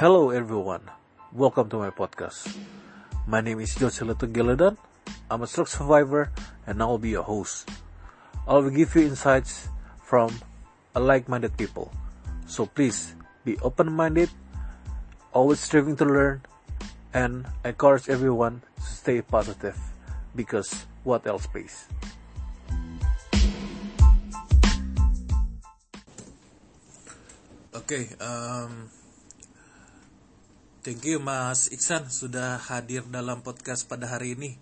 Hello everyone, welcome to my podcast. My name is Jose Geladan. I'm a stroke survivor and I will be your host. I will give you insights from a like-minded people. So please be open-minded, always striving to learn, and encourage everyone to stay positive because what else pays? Okay, um, thank you Mas Iksan sudah hadir dalam podcast pada hari ini.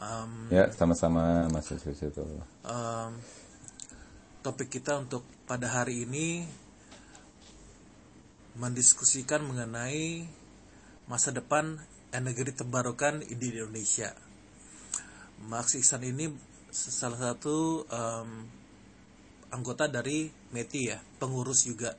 Um, ya, sama-sama Mas itu. Um, topik kita untuk pada hari ini mendiskusikan mengenai masa depan energi terbarukan di Indonesia. Mas Iksan ini salah satu um, anggota dari METI ya, pengurus juga.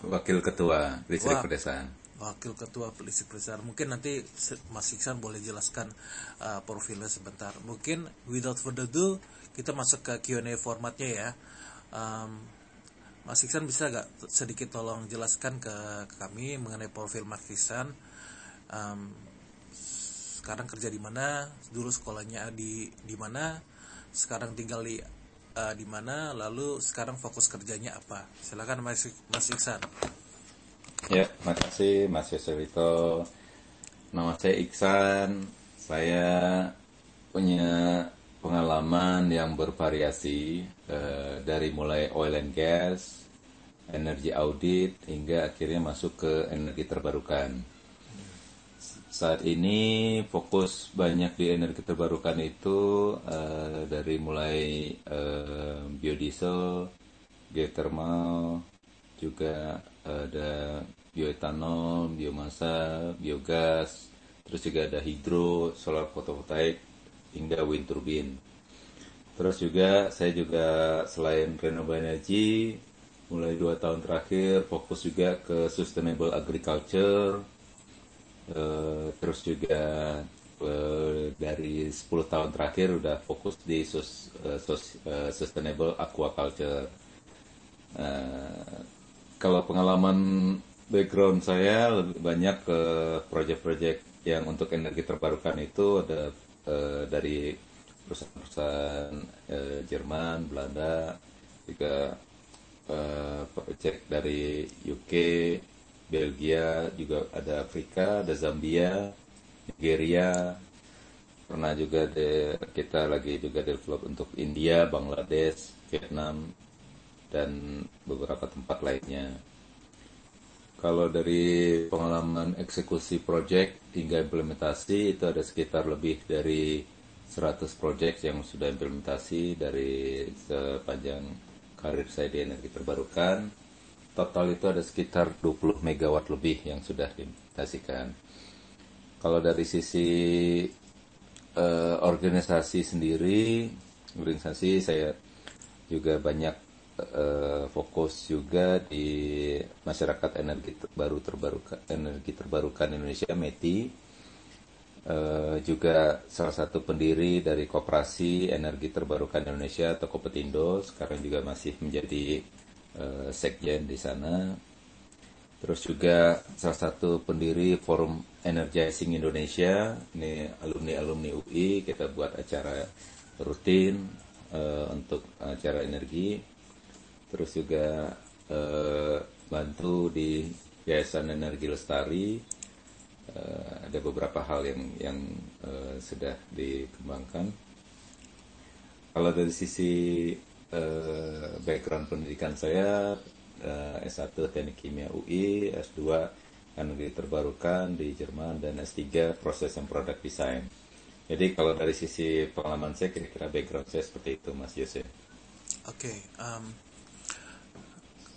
Wakil ketua listrik pedesaan. Wakil ketua listrik pedesaan. Mungkin nanti Mas Iksan boleh jelaskan uh, profilnya sebentar. Mungkin without further ado kita masuk ke Q&A formatnya ya. Um, Mas Iksan bisa gak sedikit tolong jelaskan ke, kami mengenai profil Mas Iksan? Um, sekarang kerja di mana? Dulu sekolahnya di di mana? Sekarang tinggal di uh, di mana lalu sekarang fokus kerjanya apa silakan Mas Iksan ya makasih Mas Yosewito. Nama saya Iksan. Saya punya pengalaman yang bervariasi uh, dari mulai oil and gas energi audit hingga akhirnya masuk ke energi terbarukan. Saat ini fokus banyak di energi terbarukan itu uh, dari mulai uh, biodiesel, geothermal, juga ada bioetanol, biomasa, biogas, terus juga ada hidro, solar fotovoltaik, hingga wind turbine. Terus juga saya juga selain renewable energy, mulai dua tahun terakhir fokus juga ke sustainable agriculture, Eh, terus juga uh, dari 10 tahun terakhir udah fokus di uh, sustainable aquaculture. Kalau pengalaman background saya lebih banyak ke proyek-proyek yang untuk energi terbarukan itu ada uh, dari perusahaan-perusahaan uh, Jerman, Belanda, juga uh, proyek dari UK, Belgia, juga ada Afrika, ada Zambia, Nigeria, pernah juga de, kita lagi juga develop untuk India, Bangladesh, Vietnam, dan beberapa tempat lainnya. Kalau dari pengalaman eksekusi project hingga implementasi itu ada sekitar lebih dari 100 project yang sudah implementasi dari sepanjang karir saya di energi terbarukan total itu ada sekitar 20 megawatt lebih yang sudah diimplementasikan. Kalau dari sisi uh, organisasi sendiri, organisasi saya juga banyak uh, fokus juga di masyarakat energi baru terbarukan energi terbarukan Indonesia METI. Uh, juga salah satu pendiri dari Koperasi Energi Terbarukan Indonesia atau Kopetindo sekarang juga masih menjadi uh, sekjen di sana. Terus juga salah satu pendiri Forum Energizing Indonesia, ini alumni-alumni UI, kita buat acara rutin uh, untuk acara energi. Terus juga uh, bantu di Yayasan Energi Lestari. Uh, ada beberapa hal yang yang uh, sudah dikembangkan. Kalau dari sisi eh, background pendidikan saya eh, S1 Teknik Kimia UI, S2 Energi Terbarukan di Jerman dan S3 Proses and Product Design. Jadi kalau dari sisi pengalaman saya kira-kira background saya seperti itu Mas Yose. Oke, okay, um,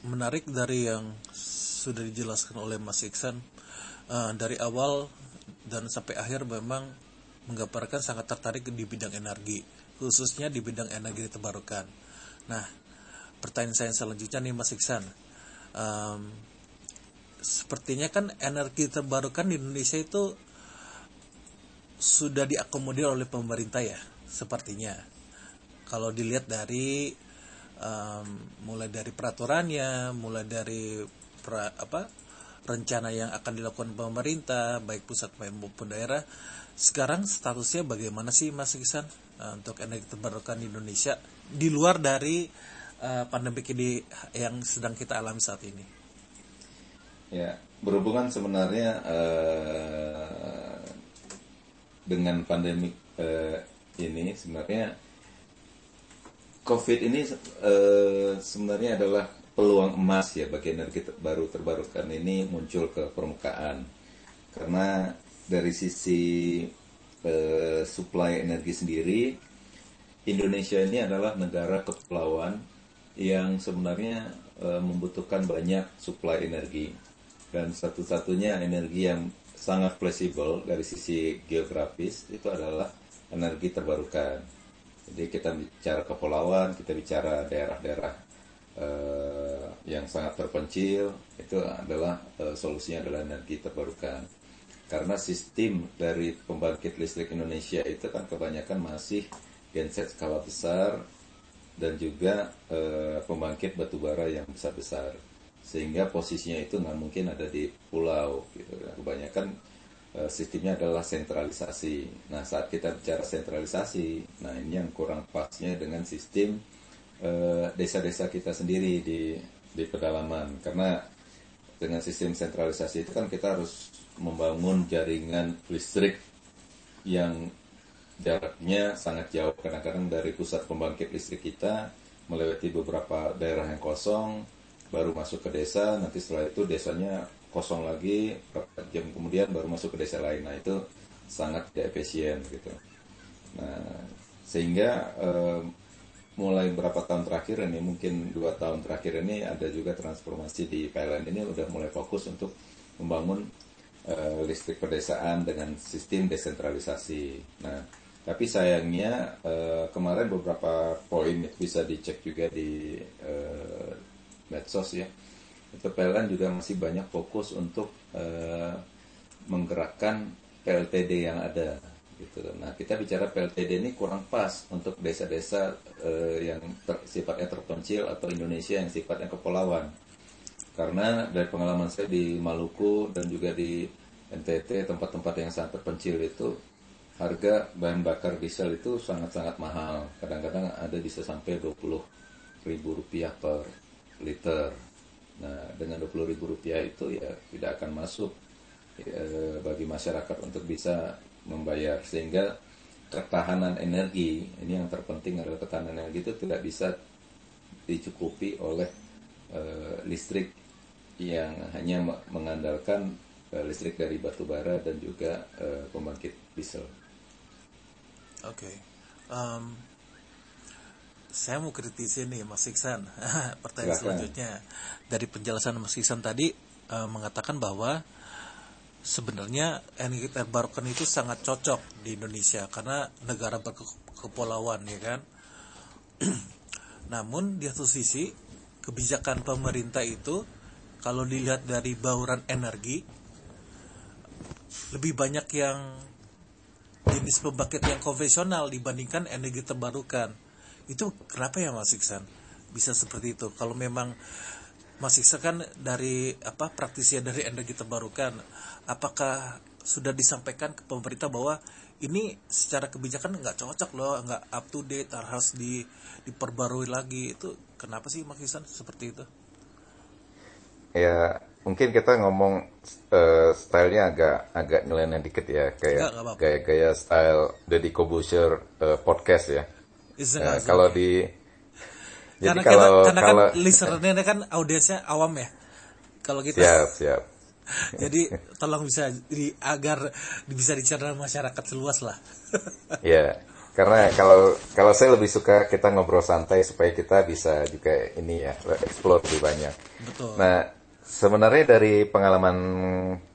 menarik dari yang sudah dijelaskan oleh Mas Iksan uh, dari awal dan sampai akhir memang menggambarkan sangat tertarik di bidang energi khususnya di bidang energi terbarukan. Nah, pertanyaan saya selanjutnya nih Mas Iksan. Um, sepertinya kan energi terbarukan di Indonesia itu sudah diakomodir oleh pemerintah ya, sepertinya. Kalau dilihat dari um, mulai dari peraturannya, mulai dari pra, apa rencana yang akan dilakukan pemerintah baik pusat maupun daerah sekarang statusnya bagaimana sih Mas Iksan uh, untuk energi terbarukan di Indonesia di luar dari uh, pandemi ini yang sedang kita alami saat ini? Ya, berhubungan sebenarnya uh, dengan pandemi uh, ini sebenarnya COVID ini uh, sebenarnya adalah peluang emas ya bagi energi baru terbarukan ini muncul ke permukaan karena dari sisi uh, supply energi sendiri, Indonesia ini adalah negara kepulauan yang sebenarnya uh, membutuhkan banyak supply energi dan satu-satunya energi yang sangat fleksibel dari sisi geografis itu adalah energi terbarukan. Jadi kita bicara kepulauan, kita bicara daerah-daerah uh, yang sangat terpencil, itu adalah uh, solusinya adalah energi terbarukan. Karena sistem dari pembangkit listrik Indonesia itu kan kebanyakan masih genset skala besar dan juga e, pembangkit batubara yang besar-besar. Sehingga posisinya itu nggak mungkin ada di pulau gitu kebanyakan e, sistemnya adalah sentralisasi. Nah saat kita bicara sentralisasi nah ini yang kurang pasnya dengan sistem eh, desa-desa kita sendiri di di pedalaman. Karena dengan sistem sentralisasi itu kan kita harus membangun jaringan listrik yang jaraknya sangat jauh. Kadang-kadang dari pusat pembangkit listrik kita melewati beberapa daerah yang kosong baru masuk ke desa nanti setelah itu desanya kosong lagi beberapa jam kemudian baru masuk ke desa lain nah itu sangat tidak efisien gitu nah sehingga eh, mulai beberapa tahun terakhir ini mungkin dua tahun terakhir ini ada juga transformasi di PLN ini udah mulai fokus untuk membangun uh, listrik pedesaan dengan sistem desentralisasi. Nah, tapi sayangnya uh, kemarin beberapa poin bisa dicek juga di uh, medsos ya. PLN juga masih banyak fokus untuk uh, menggerakkan PLTD yang ada gitu. Nah, kita bicara PLTD ini kurang pas untuk desa-desa uh, yang ter, sifatnya terpencil atau Indonesia yang sifatnya kepulauan. Karena dari pengalaman saya di Maluku dan juga di NTT tempat-tempat yang sangat terpencil itu harga bahan bakar diesel itu sangat-sangat mahal. Kadang-kadang ada bisa sampai 20 ribu rupiah per liter. Nah, dengan 20 ribu rupiah itu ya tidak akan masuk e, bagi masyarakat untuk bisa membayar. Sehingga ketahanan energi, ini yang terpenting adalah ketahanan energi itu tidak bisa dicukupi oleh e, listrik yang hanya mengandalkan uh, listrik dari batu bara dan juga uh, pembangkit diesel. Oke, okay. um, saya mau kritisi nih Mas Iksan. Pertanyaan Silahkan. selanjutnya dari penjelasan Mas Iksan tadi uh, mengatakan bahwa sebenarnya energi terbarukan itu sangat cocok di Indonesia karena negara berkepulauan ya kan. Namun di satu sisi kebijakan pemerintah itu kalau dilihat dari bauran energi lebih banyak yang jenis pembangkit yang konvensional dibandingkan energi terbarukan. Itu kenapa ya Mas Iksan bisa seperti itu? Kalau memang Mas Iksan kan dari apa praktisi dari energi terbarukan, apakah sudah disampaikan ke pemerintah bahwa ini secara kebijakan nggak cocok loh, nggak up to date, harus di, diperbarui lagi itu kenapa sih Mas Iksan seperti itu? Ya mungkin kita ngomong uh, stylenya agak agak nyeleneh dikit ya kayak gaya-gaya style Deddy Kobusher uh, podcast ya. Uh, kalau di jadi karena kalau kita, karena kalau, kan listenernya kan audiensnya awam ya. Kalau kita siap siap. jadi tolong bisa di agar bisa dicerna masyarakat seluas lah. ya karena kalau kalau saya lebih suka kita ngobrol santai supaya kita bisa juga ini ya explore lebih banyak. Betul. Nah Sebenarnya dari pengalaman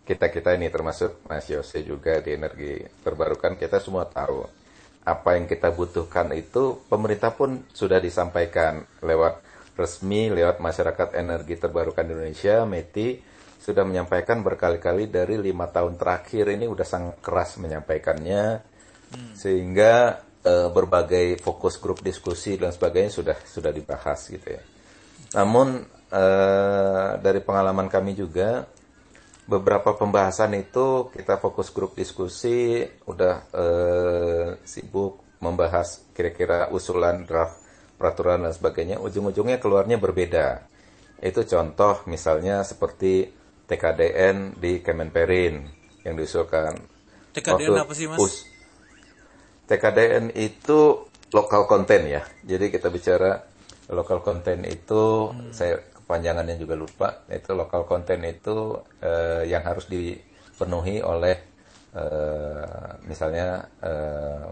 kita-kita ini termasuk Mas Yose juga di energi terbarukan kita semua tahu apa yang kita butuhkan itu pemerintah pun sudah disampaikan lewat resmi lewat masyarakat energi terbarukan Indonesia METI sudah menyampaikan berkali-kali dari lima tahun terakhir ini sudah sangat keras menyampaikannya hmm. sehingga e, berbagai fokus grup diskusi dan sebagainya sudah sudah dibahas gitu ya. Namun uh, dari pengalaman kami juga beberapa pembahasan itu kita fokus grup diskusi, udah eh, sibuk membahas kira-kira usulan draft peraturan dan sebagainya, ujung-ujungnya keluarnya berbeda. Itu contoh misalnya seperti TKDN di Kemenperin yang diusulkan. TKDN Waktu apa sih mas? us- TKDN itu lokal konten ya. Jadi kita bicara lokal konten itu saya kepanjangannya juga lupa. Itu lokal konten itu eh, yang harus dipenuhi oleh eh, misalnya eh,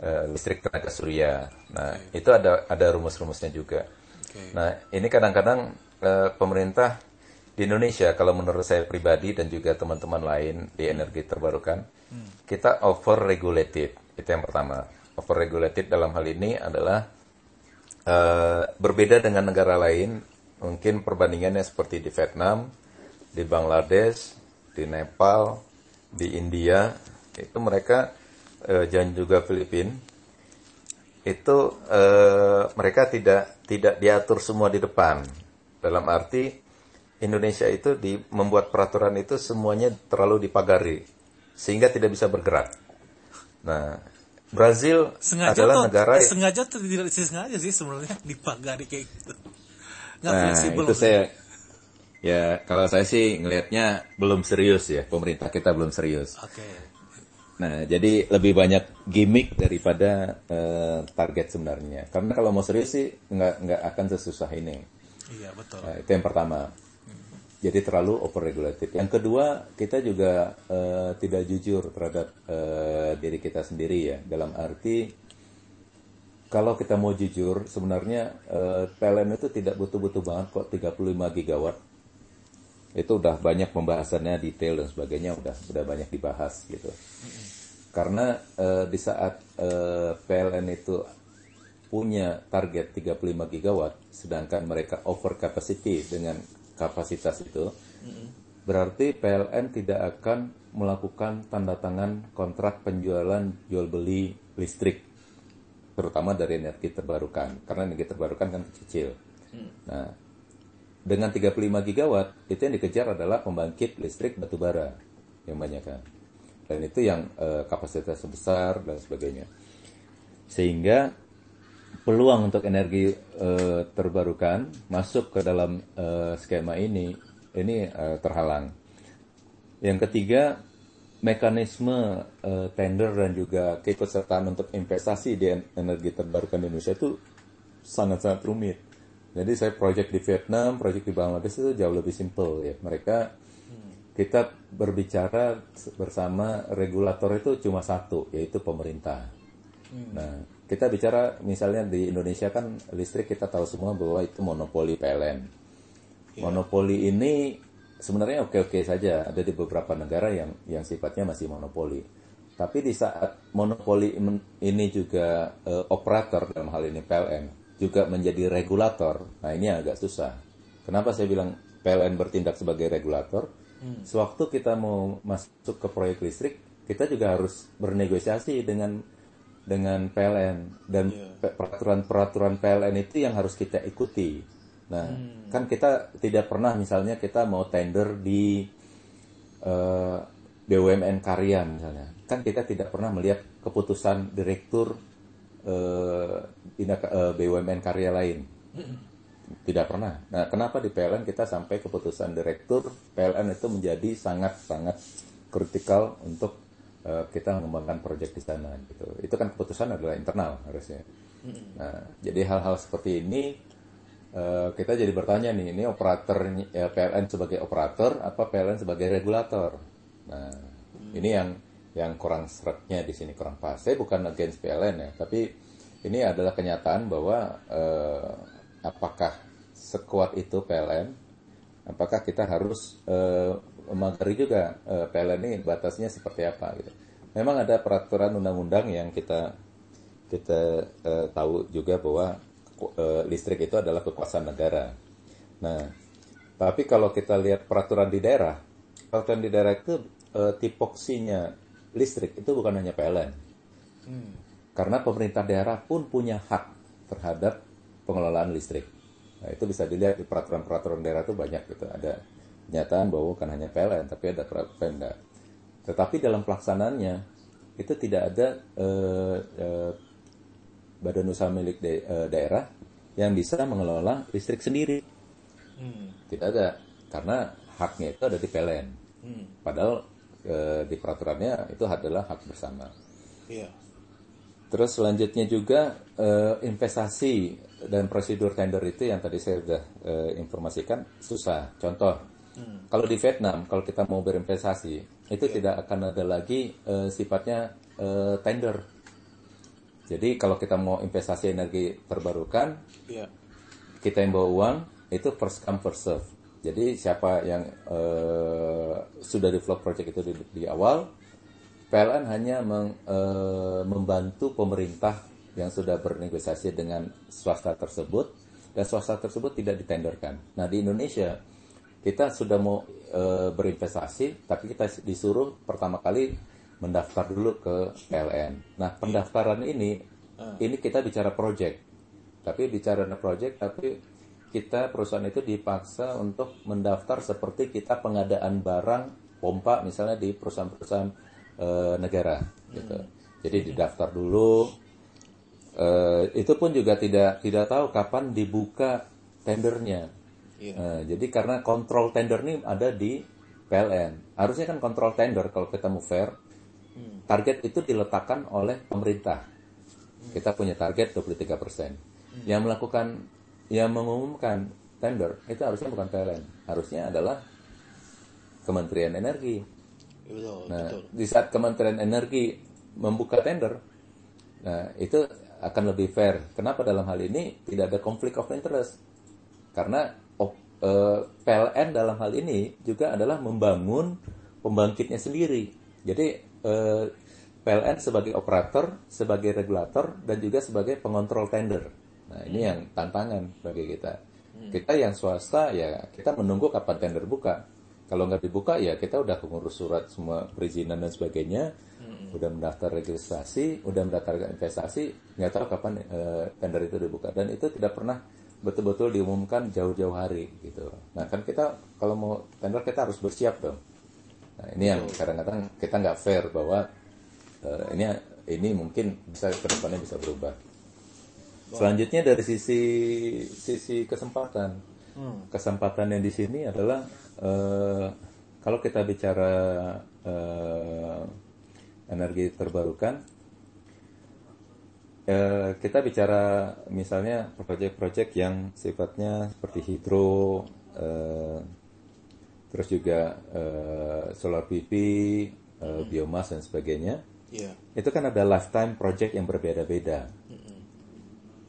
eh, listrik tenaga surya. Nah, itu ada ada rumus-rumusnya juga. Oke. Nah, ini kadang-kadang eh, pemerintah di Indonesia, kalau menurut saya pribadi dan juga teman-teman lain di energi terbarukan, kita over regulated. Itu yang pertama. Over regulated dalam hal ini adalah eh, berbeda dengan negara lain. Mungkin perbandingannya seperti di Vietnam, di Bangladesh, di Nepal, di India, itu mereka eh, dan juga Filipina itu eh, mereka tidak tidak diatur semua di depan. Dalam arti Indonesia itu di membuat peraturan itu semuanya terlalu dipagari sehingga tidak bisa bergerak. Nah, Brazil sengaja adalah tuh, negara eh, sengaja tuh tidak sengaja sih sebenarnya dipagari kayak gitu. Nggak Nah, fleksibel. itu saya ya kalau saya sih ngelihatnya belum serius ya, pemerintah kita belum serius. Oke. Nah, jadi lebih banyak gimmick daripada eh, target sebenarnya. Karena kalau mau serius sih nggak nggak akan sesusah ini. Iya betul. Nah, itu yang pertama. Jadi terlalu overregulated. Yang kedua, kita juga eh, tidak jujur terhadap eh, diri kita sendiri ya. Dalam arti kalau kita mau jujur, sebenarnya eh, PLN itu tidak butuh-butuh banget kok 35 gigawatt. Itu udah banyak pembahasannya detail dan sebagainya udah udah banyak dibahas gitu. Karena eh, di saat eh, PLN itu punya target 35 gigawatt, sedangkan mereka over capacity dengan kapasitas itu, berarti PLN tidak akan melakukan tanda tangan kontrak penjualan jual beli listrik, terutama dari energi terbarukan, karena energi terbarukan kan kecil. Nah, dengan 35 gigawatt itu yang dikejar adalah pembangkit listrik batubara yang banyak kan, dan itu yang eh, kapasitas besar dan sebagainya, sehingga peluang untuk energi eh, terbarukan masuk ke dalam eh, skema ini ini eh, terhalang. Yang ketiga, mekanisme eh, tender dan juga keikutsertaan untuk investasi di en- energi terbarukan di Indonesia itu sangat-sangat rumit. Jadi saya proyek di Vietnam, proyek di Bangladesh itu jauh lebih simple ya. Mereka kita berbicara bersama regulator itu cuma satu, yaitu pemerintah. Nah, kita bicara misalnya di Indonesia kan listrik kita tahu semua bahwa itu monopoli PLN. Monopoli ini sebenarnya oke-oke saja ada di beberapa negara yang yang sifatnya masih monopoli. Tapi di saat monopoli ini juga eh, operator dalam hal ini PLN juga menjadi regulator, nah ini agak susah. Kenapa saya bilang PLN bertindak sebagai regulator? Sewaktu kita mau masuk ke proyek listrik, kita juga harus bernegosiasi dengan dengan PLN dan pe- peraturan-peraturan PLN itu yang harus kita ikuti. Nah, kan kita tidak pernah misalnya kita mau tender di eh, BUMN karya misalnya, kan kita tidak pernah melihat keputusan direktur eh, tindak- eh, BUMN karya lain. Tidak pernah. Nah, kenapa di PLN kita sampai keputusan direktur PLN itu menjadi sangat-sangat kritikal untuk eh, kita mengembangkan proyek di sana gitu. Itu kan keputusan adalah internal harusnya. Nah, jadi hal-hal seperti ini eh, kita jadi bertanya nih, ini operator ya, PLN sebagai operator apa PLN sebagai regulator? Nah, ini yang yang kurang seretnya di sini kurang pas. Saya bukan against PLN ya, tapi ini adalah kenyataan bahwa eh, apakah sekuat itu PLN? Apakah kita harus eh, memagari juga eh, PLN ini batasnya seperti apa gitu? Memang ada peraturan undang-undang yang kita kita eh, tahu juga bahwa eh, listrik itu adalah kekuasaan negara. Nah, tapi kalau kita lihat peraturan di daerah, peraturan di daerah itu eh, tipoksinya listrik itu bukan hanya PLN. Karena pemerintah daerah pun punya hak terhadap pengelolaan listrik. Nah, itu bisa dilihat di peraturan-peraturan daerah itu banyak gitu. Ada kenyataan bahwa bukan hanya PLN tapi ada Pemda. Tetapi dalam pelaksanaannya itu tidak ada eh, eh, badan usaha milik de- eh, daerah yang bisa mengelola listrik sendiri. Tidak ada karena haknya itu ada di PLN. Padahal eh, di peraturannya itu adalah hak bersama. Iya. Terus selanjutnya juga eh, investasi dan prosedur tender itu yang tadi saya sudah eh, informasikan susah. Contoh, kalau di Vietnam kalau kita mau berinvestasi itu tidak akan ada lagi eh, sifatnya eh, tender. Jadi kalau kita mau investasi energi terbarukan, Iya. kita yang bawa uang itu first come first serve. Jadi siapa yang eh, sudah develop project itu di, di awal, PLN hanya meng- eh, membantu pemerintah yang sudah bernegosiasi dengan swasta tersebut dan swasta tersebut tidak ditenderkan. Nah di Indonesia kita sudah mau eh, berinvestasi, tapi kita disuruh pertama kali mendaftar dulu ke PLN. Nah pendaftaran ini, ini kita bicara project. Tapi bicara project tapi kita perusahaan itu dipaksa untuk mendaftar seperti kita pengadaan barang pompa misalnya di perusahaan-perusahaan eh, negara gitu. Jadi didaftar dulu. Eh, itu pun juga tidak tidak tahu kapan dibuka tendernya. Iya. Eh, jadi karena kontrol tender ini ada di PLN harusnya kan kontrol tender kalau kita mau fair target itu diletakkan oleh pemerintah kita punya target 23%. Yang melakukan yang mengumumkan tender itu harusnya bukan PLN, harusnya adalah Kementerian Energi. Betul, Nah, betul. di saat Kementerian Energi membuka tender, nah itu akan lebih fair. Kenapa dalam hal ini tidak ada konflik of interest? Karena eh, PLN dalam hal ini juga adalah membangun pembangkitnya sendiri. Jadi eh, PLN sebagai operator, sebagai regulator, dan juga sebagai pengontrol tender. Nah ini yang tantangan bagi kita. Kita yang swasta ya kita menunggu kapan tender buka. Kalau nggak dibuka ya kita udah mengurus surat semua perizinan dan sebagainya, udah mendaftar registrasi, udah mendaftar investasi, nggak tahu kapan eh, tender itu dibuka dan itu tidak pernah betul-betul diumumkan jauh-jauh hari gitu. Nah kan kita kalau mau tender kita harus bersiap dong. Nah ini yang kadang-kadang kita nggak fair bahwa eh, ini ini mungkin bisa ke depannya bisa berubah. Selanjutnya dari sisi sisi kesempatan, kesempatan yang di sini adalah eh, kalau kita bicara eh, energi terbarukan, eh, kita bicara misalnya proyek-proyek yang sifatnya seperti hidro, eh, terus juga eh, solar PV, eh, biomas dan sebagainya Iya. itu kan ada lifetime project yang berbeda-beda.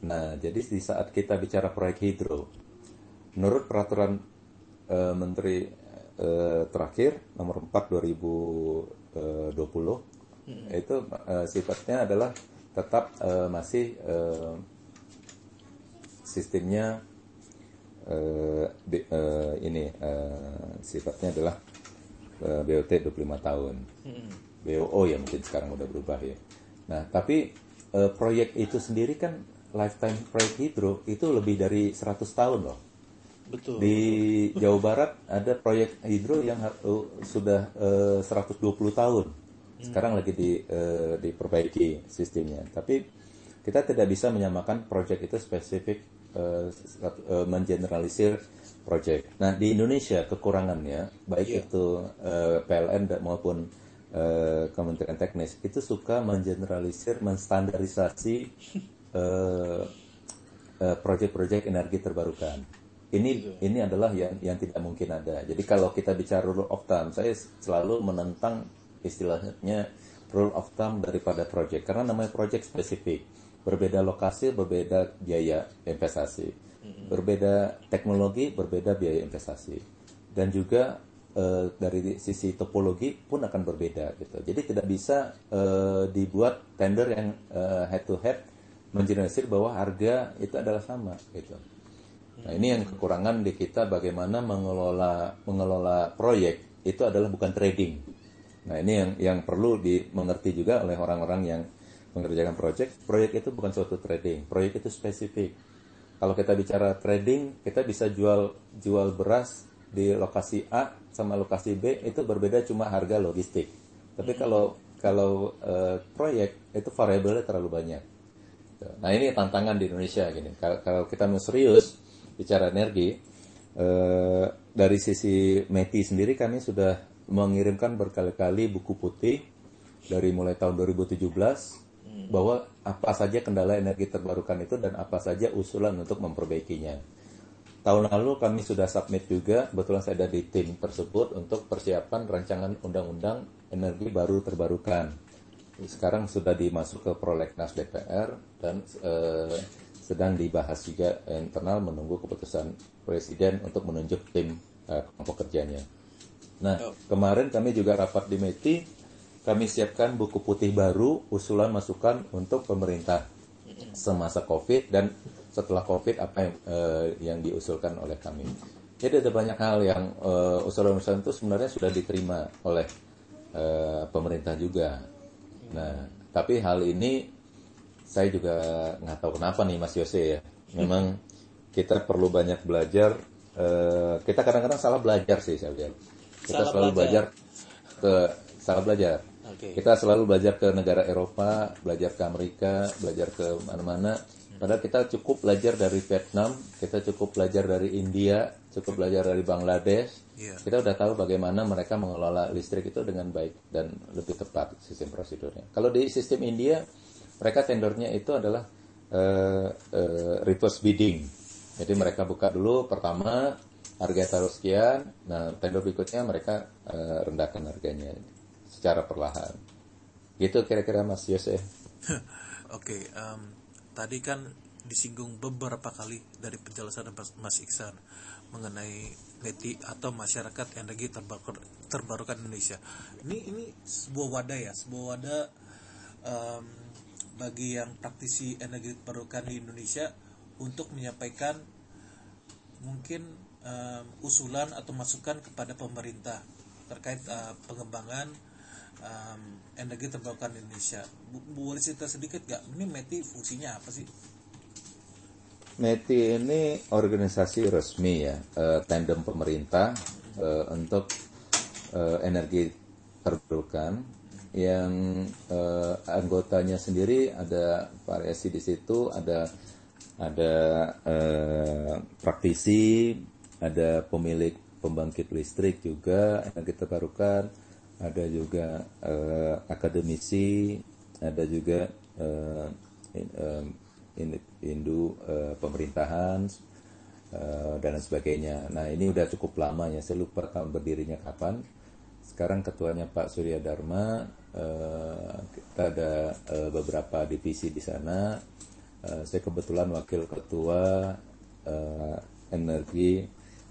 Nah, jadi di saat kita bicara proyek hidro, menurut peraturan eh, Menteri eh, terakhir nomor 4 2020 itu eh, sifatnya adalah tetap eh, masih eh, sistemnya eh, bi- eh, ini eh, sifatnya adalah eh, BOT 25 tahun. BOO ya mungkin sekarang udah berubah ya. Nah, tapi eh, proyek itu sendiri kan lifetime proyek hidro itu lebih dari 100 tahun loh. Betul. Di Jawa Barat ada proyek hidro yang eh, sudah eh, 120 tahun. Sekarang lagi di, eh, diperbaiki sistemnya. Tapi kita tidak bisa menyamakan proyek itu spesifik eh, mengeneralisir proyek. Nah, di Indonesia kekurangannya baik itu eh, PLN maupun eh, Kementerian Teknis itu suka mengeneralisir, menstandarisasi eh, proyek-proyek energi terbarukan. Ini ini adalah yang yang tidak mungkin ada. Jadi kalau kita bicara rule of thumb, saya selalu menentang istilahnya rule of thumb daripada proyek karena namanya proyek spesifik. Berbeda lokasi, berbeda biaya investasi. Berbeda teknologi, berbeda biaya investasi. Dan juga eh, dari sisi topologi pun akan berbeda gitu. Jadi tidak bisa eh, dibuat tender yang head to head menjelaskan bahwa harga itu adalah sama gitu. Nah, ini yang kekurangan di kita bagaimana mengelola mengelola proyek itu adalah bukan trading. Nah, ini yang yang perlu dimengerti juga oleh orang-orang yang mengerjakan proyek. Proyek itu bukan suatu trading, proyek itu spesifik. Kalau kita bicara trading, kita bisa jual jual beras di lokasi A sama lokasi B itu berbeda cuma harga logistik. Tapi kalau kalau uh, proyek itu variabelnya terlalu banyak. Nah ini tantangan di Indonesia gini. Kalau, kalau kita mau serius bicara energi, uh, dari sisi METI sendiri kami sudah mengirimkan berkali-kali buku putih dari mulai tahun 2017 bahwa apa saja kendala energi terbarukan itu dan apa saja usulan untuk memperbaikinya. Tahun lalu kami sudah submit juga, betulan saya ada di tim tersebut untuk persiapan rancangan undang-undang energi baru terbarukan. Sekarang sudah dimasuk ke prolegnas DPR dan eh, sedang dibahas juga internal menunggu keputusan presiden untuk menunjuk tim eh, kelompok kerjanya. Nah, kemarin kami juga rapat di METI, kami siapkan buku putih baru, usulan masukan untuk pemerintah semasa COVID dan setelah COVID apa yang, uh, yang diusulkan oleh kami. Jadi ada banyak hal yang uh, usulan-usulan itu sebenarnya sudah diterima oleh uh, pemerintah juga. Nah, tapi hal ini saya juga nggak tahu kenapa nih Mas Yose ya. Memang kita perlu banyak belajar. Uh, kita kadang-kadang salah belajar sih saya lihat. Kita Salah selalu belajar. belajar ke salah belajar. Oke. Kita selalu belajar ke negara Eropa, belajar ke Amerika, belajar ke mana-mana. Padahal kita cukup belajar dari Vietnam, kita cukup belajar dari India, cukup belajar dari Bangladesh. Iya. Kita udah tahu bagaimana mereka mengelola listrik itu dengan baik dan lebih tepat sistem prosedurnya. Kalau di sistem India, mereka tendernya itu adalah eh, eh, reverse bidding. Jadi mereka buka dulu pertama harga taruh sekian, nah tender berikutnya mereka eh, rendahkan harganya secara perlahan. Gitu kira-kira Mas Yose. Oke, em, tadi kan disinggung beberapa kali dari penjelasan Mas, Mas Iksan mengenai METI atau masyarakat energi terbarukan, terbarukan Indonesia. Ini ini sebuah wadah ya, sebuah wadah em, bagi yang praktisi energi terbarukan di Indonesia untuk menyampaikan mungkin em, usulan atau masukan kepada pemerintah terkait eh, pengembangan em, energi terbarukan Indonesia. Bu, boleh cerita sedikit gak? Ini METI fungsinya apa sih? METI ini organisasi resmi ya, eh, tandem pemerintah eh, untuk eh, energi terbarukan yang eh, anggotanya sendiri ada variasi di situ, ada ada eh, praktisi, ada pemilik pembangkit listrik juga energi terbarukan, ada juga eh, akademisi, ada juga eh, in- indu eh, pemerintahan eh, dan sebagainya. Nah ini udah cukup lama ya, saya lupa tahun berdirinya kapan. Sekarang ketuanya Pak Surya Dharma, eh, kita ada eh, beberapa divisi di sana. Eh, saya kebetulan wakil ketua eh, energi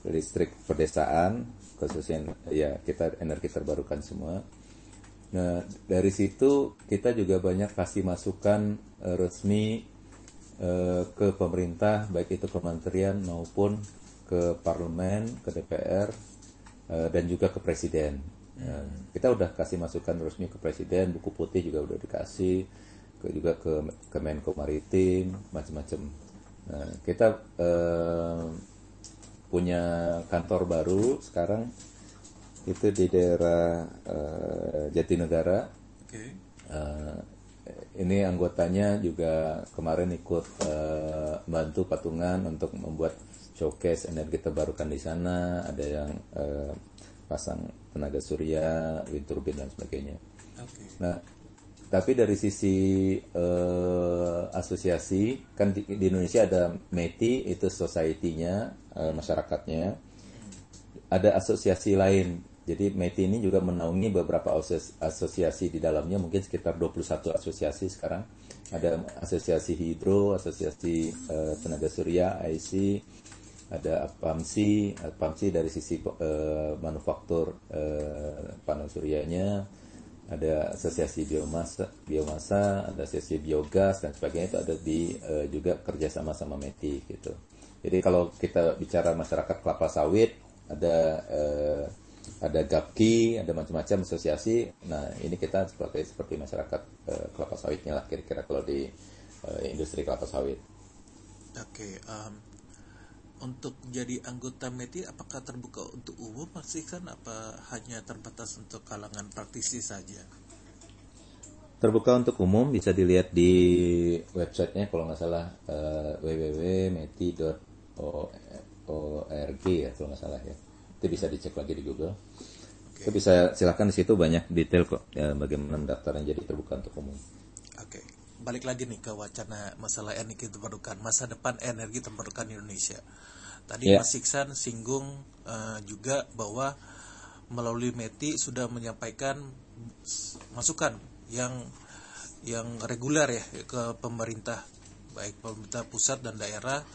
listrik pedesaan, khususnya ya kita energi terbarukan semua. Nah, dari situ kita juga banyak kasih masukan eh, resmi eh, ke pemerintah, baik itu kementerian maupun ke parlemen, ke DPR, eh, dan juga ke presiden. Nah, kita udah kasih masukan resmi ke presiden, buku putih juga udah dikasih, ke, juga ke Kemenko Maritim, macam-macam. Nah, kita eh, punya kantor baru sekarang itu di daerah eh, Jatinegara. Oke. Eh, ini anggotanya juga kemarin ikut eh, bantu patungan untuk membuat showcase energi terbarukan di sana. Ada yang eh, pasang tenaga surya, wind turbine dan sebagainya. Oke. Nah, tapi dari sisi eh, asosiasi kan di, di Indonesia ada METI itu society-nya eh, masyarakatnya. Ada asosiasi lain. Jadi METI ini juga menaungi beberapa asos- asosiasi di dalamnya mungkin sekitar 21 asosiasi sekarang. Ada asosiasi hidro, asosiasi eh, tenaga surya, IC, ada APAMSI, APAMSI dari sisi eh, manufaktur eh, panel suryanya, ada asosiasi biomasa, biomasa, ada asosiasi biogas dan sebagainya itu ada di eh, juga kerjasama sama METI gitu. Jadi kalau kita bicara masyarakat kelapa sawit, ada eh, ada GAPKI, ada macam-macam asosiasi. Nah ini kita seperti seperti masyarakat eh, kelapa sawitnya lah kira-kira kalau di eh, industri kelapa sawit. Oke, em, untuk jadi anggota METI apakah terbuka untuk umum Mas Iksan apa hanya terbatas untuk kalangan praktisi saja? Terbuka untuk umum bisa dilihat di websitenya kalau nggak salah uh, www.meti.org ya kalau nggak salah ya. Itu bisa dicek lagi di Google. Okay. Itu bisa silahkan di situ banyak detail kok ya, bagaimana mendaftar yang jadi terbuka untuk umum. Oke. Okay. Balik lagi nih ke wacana masalah energi terbarukan, masa depan energi terbarukan Indonesia. Tadi yeah. Mas Iksan singgung uh, juga bahwa melalui METI sudah menyampaikan masukan yang yang reguler ya ke pemerintah baik pemerintah pusat dan daerah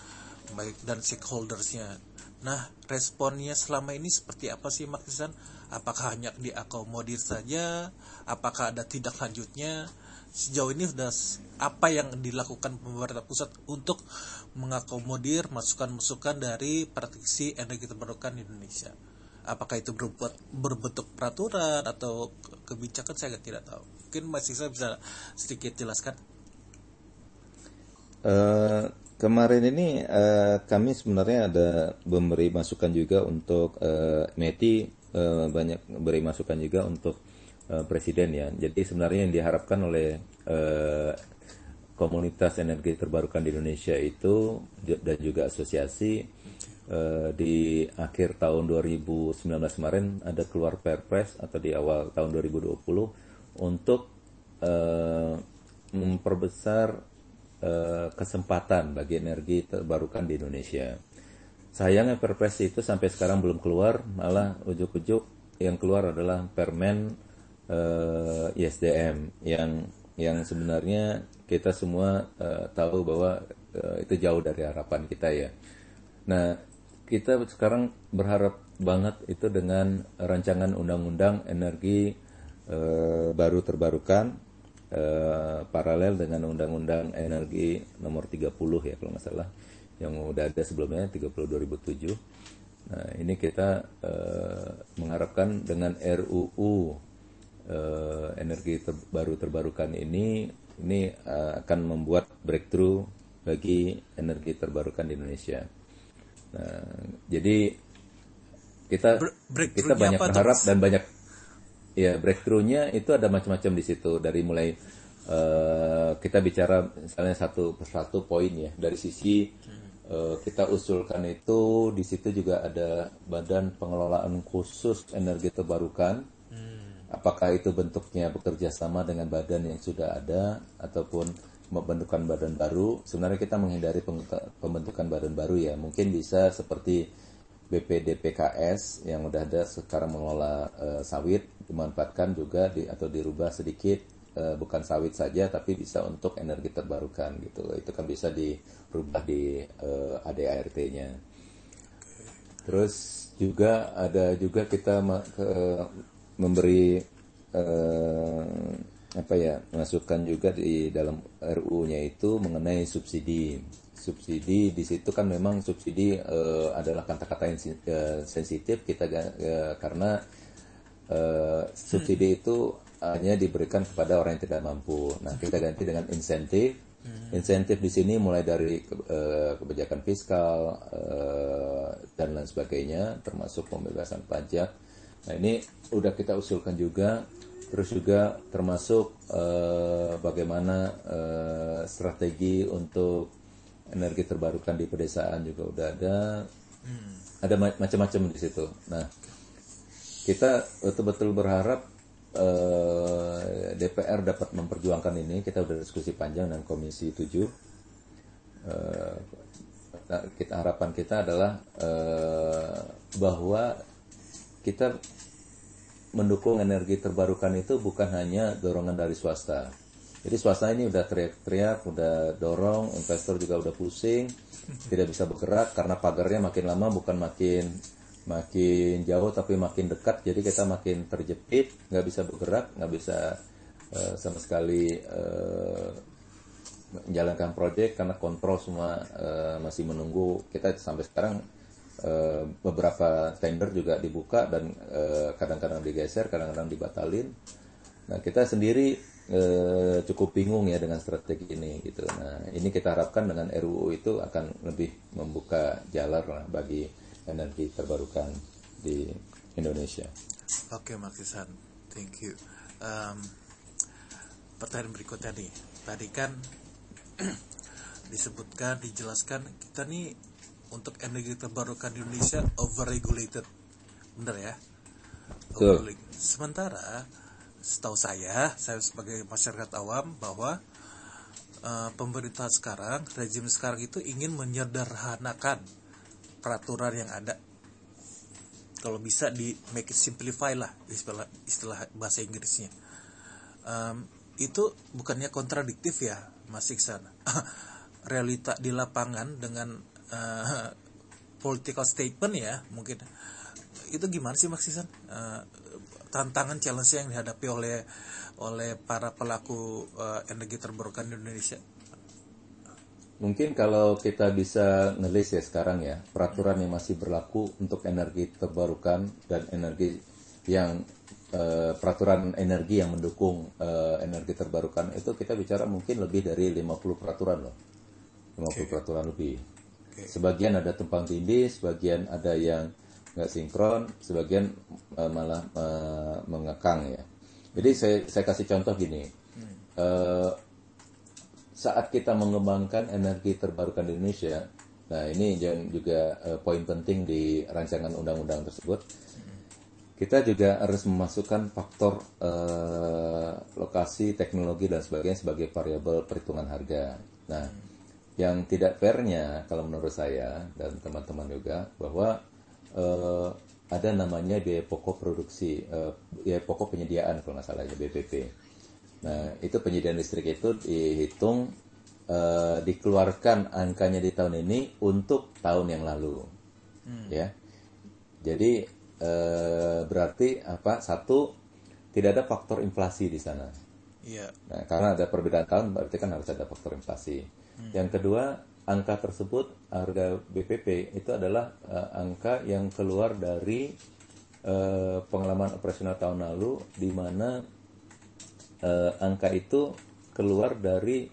baik dan stakeholdersnya. Nah responnya selama ini seperti apa sih Mas Iksan? Apakah hanya diakomodir saja? Apakah ada tindak lanjutnya? sejauh ini sudah apa yang dilakukan pemerintah pusat untuk mengakomodir masukan-masukan dari praktisi energi terbarukan di Indonesia. Apakah itu berbuat berbentuk peraturan atau kebijakan saya tidak tahu. Mungkin Mas Isa bisa sedikit jelaskan. Uh, kemarin ini uh, kami sebenarnya ada memberi masukan juga untuk uh, METI uh, banyak beri masukan juga untuk uh, presiden ya. Jadi sebenarnya yang diharapkan oleh uh, komunitas energi terbarukan di Indonesia itu dan juga asosiasi uh, di akhir tahun 2019 kemarin ada keluar Perpres atau di awal tahun 2020 untuk uh, memperbesar kesempatan bagi energi terbarukan di Indonesia. Sayangnya Perpres itu sampai sekarang belum keluar, malah ujuk-ujuk yang keluar adalah Permen uh, ISDM yang yang sebenarnya kita semua uh, tahu bahwa uh, itu jauh dari harapan kita ya. Nah, kita sekarang berharap banget itu dengan rancangan undang-undang energi baru terbarukan uh, paralel dengan undang-undang energi nomor 30 ya kalau nggak salah yang udah ada sebelumnya 30 2007. Nah, ini kita uh, mengharapkan dengan RUU uh, energi ter baru terbarukan ini ini uh, akan membuat breakthrough bagi energi terbarukan di Indonesia. Nah, jadi kita kita banyak berharap dan banyak ya breakthroughnya itu ada macam-macam di situ. Dari mulai uh, kita bicara misalnya satu persatu poin ya. Dari sisi uh, kita usulkan itu di situ juga ada badan pengelolaan khusus energi terbarukan. Apakah itu bentuknya bekerja sama dengan badan yang sudah ada ataupun membentukkan badan baru? Sebenarnya kita menghindari pembentukan badan baru ya. Mungkin bisa seperti BPDPKS yang udah ada sekarang mengelola uh, sawit dimanfaatkan juga di, atau dirubah sedikit uh, bukan sawit saja tapi bisa untuk energi terbarukan gitu itu kan bisa dirubah di uh, eh, ADART-nya terus juga ada juga kita ke, memberi eh, apa ya masukan juga di dalam RU-nya itu mengenai subsidi. Subsidi di situ kan memang subsidi eh, adalah kata-kata yang eh, sensitif kita eh, karena eh, subsidi hmm. itu hanya diberikan kepada orang yang tidak mampu. Nah kita ganti dengan insentif. Hmm. Insentif di sini mulai dari uh, kebijakan fiskal uh, dan lain sebagainya, termasuk pembebasan pajak Nah ini udah kita usulkan juga, terus juga termasuk uh, bagaimana uh, strategi untuk energi terbarukan di pedesaan juga udah ada, hmm. ada macam-macam di situ. Nah kita betul-betul berharap eh, DPR dapat memperjuangkan ini. Kita udah diskusi panjang dengan Komisi 7. Uh, kita harapan kita adalah uh, bahwa kita mendukung energi terbarukan itu bukan hanya dorongan dari swasta. Jadi swasta ini udah teriak-teriak, udah dorong, investor juga udah pusing, tidak bisa bergerak karena pagarnya makin lama bukan makin makin jauh tapi makin dekat. Jadi kita makin terjepit, nggak bisa bergerak, nggak bisa uh, sama sekali uh, menjalankan proyek karena kontrol semua uh, masih menunggu. Kita sampai sekarang Eh, beberapa tender juga dibuka dan kadang kadang-kadang digeser, kadang-kadang dibatalin. Nah kita sendiri eh, cukup bingung ya dengan strategi ini gitu. Nah, ini kita harapkan dengan RUU itu akan lebih membuka jalan lah bagi energi terbarukan di Indonesia. Oke, Mas Isan. Thank you. Um, pertanyaan berikutnya nih. Tadi kan disebutkan, dijelaskan kita nih untuk energi terbarukan di Indonesia overregulated. Bener ya? Overregulated. Sementara setahu saya, saya sebagai masyarakat awam bahwa uh, pemerintah sekarang, rezim sekarang itu ingin menyederhanakan peraturan yang ada. Kalau bisa di make it simplify lah istilah istilah bahasa Inggrisnya. Um, itu bukannya kontradiktif ya, Mas Iksan? Realita di lapangan dengan uh, political statement ya, mungkin itu gimana sih Mas Iksan? Uh, tantangan challenge yang dihadapi oleh oleh para pelaku uh, energi terbarukan di Indonesia? Mungkin kalau kita bisa ngelis ya sekarang ya peraturan yang masih berlaku untuk energi terbarukan dan energi yang eh, peraturan energi yang mendukung eh, energi terbarukan itu kita bicara mungkin lebih dari 50 peraturan loh. 50 Oke. peraturan lebih. Oke. Sebagian ada tumpang tindih, sebagian ada yang nggak sinkron, sebagian eh, malah eh, mengekang ya. Jadi saya saya kasih contoh gini. Eh, saat kita mengembangkan energi terbarukan di Indonesia, nah ini yang juga eh, poin penting di rancangan undang-undang tersebut, kita juga harus memasukkan faktor eh, lokasi, teknologi dan sebagainya sebagai variabel perhitungan harga. Nah, yang tidak fairnya kalau menurut saya dan teman-teman juga bahwa eh, ada namanya biaya pokok produksi, eh, biaya pokok penyediaan kalau nggak salah ya BPP. Nah, itu penyediaan listrik itu dihitung eh, dikeluarkan angkanya di tahun ini untuk tahun yang lalu. Ya. Jadi eh, berarti apa? Satu tidak ada faktor inflasi di sana. Iya. Nah, karena ada perbedaan tahun berarti kan harus ada faktor inflasi. Yang kedua, angka tersebut harga BPP itu adalah eh, angka yang keluar dari eh, pengalaman operasional tahun lalu di mana eh, angka itu keluar dari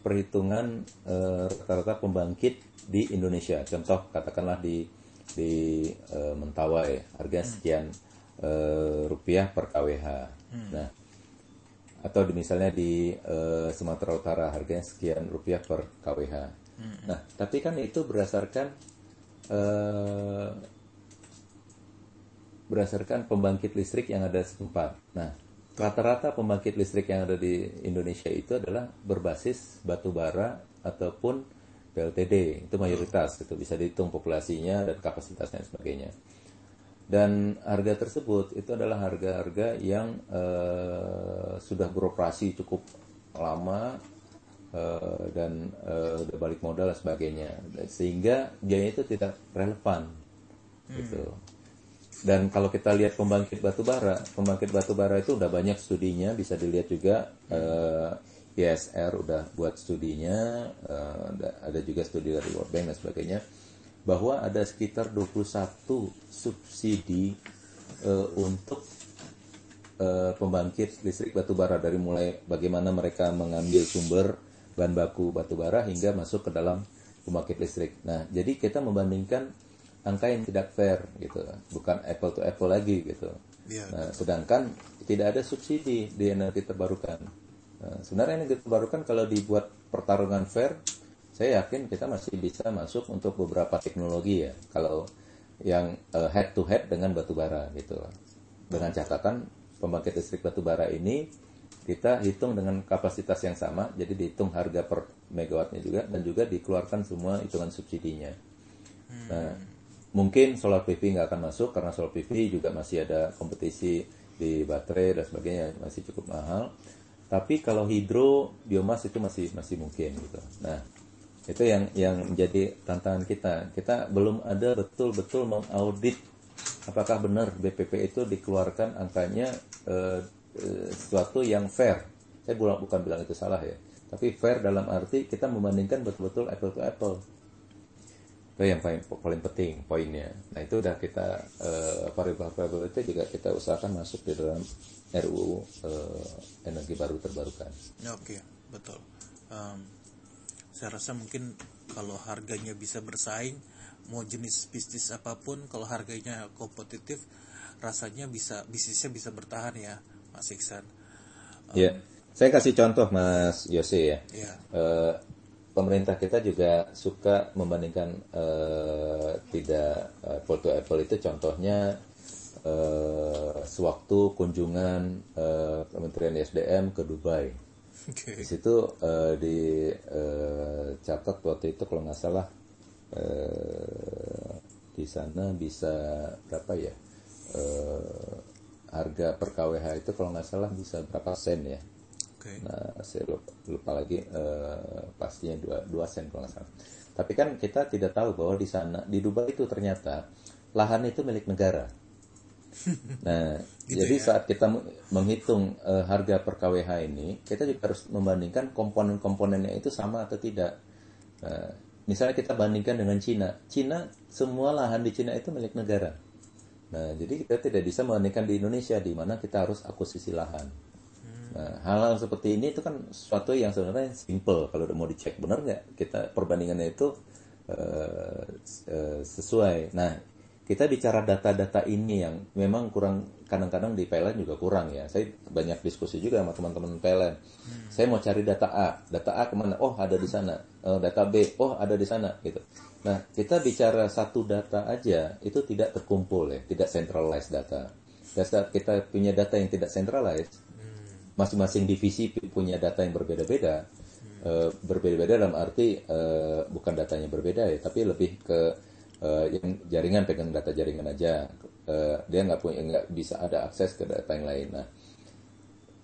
perhitungan eh, rata-rata pembangkit di Indonesia. Contoh katakanlah di di eh, Mentawai harga sekian eh, rupiah per kWh. Nah, atau di, misalnya di eh, Sumatera Utara harganya sekian rupiah per kWh. Nah, tapi kan itu berdasarkan eh, berdasarkan pembangkit listrik yang ada setempat. Nah, rata-rata pembangkit listrik yang ada di Indonesia itu adalah berbasis batu bara ataupun PLTD. Itu mayoritas itu bisa dihitung populasinya dan kapasitasnya dan sebagainya. Dan harga tersebut itu adalah harga-harga yang eh, sudah beroperasi cukup lama eh, dan eh, udah balik modal dan sebagainya. Sehingga biaya itu tidak relevan. Gitu. Dan kalau kita lihat pembangkit batu bara, pembangkit batu bara itu udah banyak studinya, bisa dilihat juga eh, ISR udah buat studinya, eh, ada- ada juga studi dari World Bank dan sebagainya, bahwa ada sekitar 21 subsidi eh, untuk eh, pembangkit listrik batu bara dari mulai bagaimana mereka mengambil sumber bahan baku batu bara hingga masuk ke dalam pembangkit listrik. Nah, jadi kita membandingkan angka yang tidak fair gitu, bukan apple to apple lagi gitu. Iya. Nah, sedangkan tidak ada subsidi di energi terbarukan. Nah, sebenarnya energi terbarukan kalau dibuat pertarungan fair, saya yakin kita masih bisa masuk untuk beberapa teknologi ya. Kalau yang head to head dengan batu bara gitu. Dengan catatan pembangkit listrik batu bara ini kita hitung dengan kapasitas yang sama, jadi dihitung harga per megawattnya juga dan juga dikeluarkan semua hitungan subsidinya. Nah, mungkin solar PV nggak akan masuk karena solar PV juga masih ada kompetisi di baterai dan sebagainya masih cukup mahal. Tapi kalau hidro biomas itu masih masih mungkin gitu. Nah, itu yang yang menjadi tantangan kita. Kita belum ada betul-betul mengaudit apakah benar BPP itu dikeluarkan angkanya eh, eh, sesuatu yang fair. Saya bukan bilang itu salah ya, tapi fair dalam arti kita membandingkan betul-betul apple to apple. itu yang paling paling penting poinnya nah itu udah kita uh, variabel-variabel itu juga kita usahakan masuk di dalam RUU uh, energi baru terbarukan Ya, Oke, betul. Em, saya rasa mungkin kalau harganya bisa bersaing, mau jenis bisnis apa pun, kalau harganya kompetitif, rasanya bisa bisnisnya bisa bertahan ya, Mas Iksan. ya saya kasih contoh Mas Yose ya Ya, Eh, pemerintah kita juga suka membandingkan eh, tidak eh, apple to apple itu contohnya eh, sewaktu kunjungan eh, Kementerian SDM ke Dubai. oke. Di situ eh, di eh, catat waktu itu kalau nggak salah eh, di sana bisa berapa ya eh, harga per KWH itu kalau nggak salah bisa berapa sen ya. Oke. Nah, saya lupa, lupa lagi eh, pastinya dua, dua sen kalau nggak salah. Tapi kan kita tidak tahu bahwa di sana di Dubai itu ternyata lahan itu milik negara. Nah, jadi saat kita me- menghitung eh, harga per KWH ini, kita juga harus membandingkan komponen-komponennya itu sama atau tidak. Nah, misalnya kita bandingkan dengan Cina, Cina semua lahan di Cina itu milik negara. Nah, jadi kita tidak bisa membandingkan di Indonesia di mana kita harus akuisisi lahan. Nah, hal-hal seperti ini itu kan sesuatu yang sebenarnya simple kalau udah mau dicek benar nggak kita perbandingannya itu eh, eh, sesuai. Nah, kita bicara data-data ini yang memang kurang kadang-kadang di PLN juga kurang ya. Saya banyak diskusi juga sama teman-teman PLN. Saya mau cari data A, data A ke mana? Oh ada di sana. Eh, data B, oh ada di sana gitu. Nah, kita bicara satu data aja itu tidak terkumpul ya, tidak centralized data. Dan saat kita punya data yang tidak centralized, masing-masing divisi punya data yang berbeda-beda. Eh, berbeda-beda dalam arti eh, bukan datanya berbeda ya, tapi lebih ke eh, yang jaringan pegang data jaringan aja. Eh, dia nggak punya nggak bisa ada akses ke data yang lain. Nah,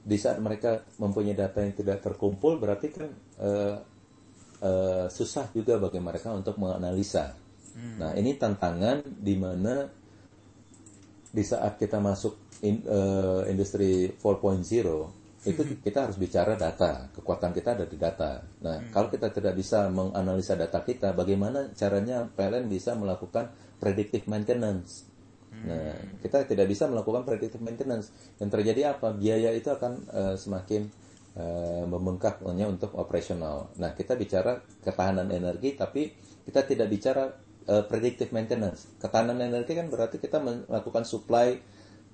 di saat mereka mempunyai data yang tidak terkumpul, berarti kan eh, eh, susah juga bagi mereka untuk menganalisa. Nah, ini tantangan di mana di saat kita masuk in, eh, industri 4.0 itu kita harus bicara data. Kekuatan kita ada di data. Nah kalau kita tidak bisa menganalisa data kita bagaimana caranya PLN bisa melakukan predictive maintenance? Nah kita tidak bisa melakukan predictive maintenance. Yang terjadi apa? Biaya itu akan eh, semakin membengkak hanya untuk operasional nah kita bicara ketahanan energi tapi kita tidak bicara eh, predictive maintenance ketahanan energi kan berarti kita melakukan supply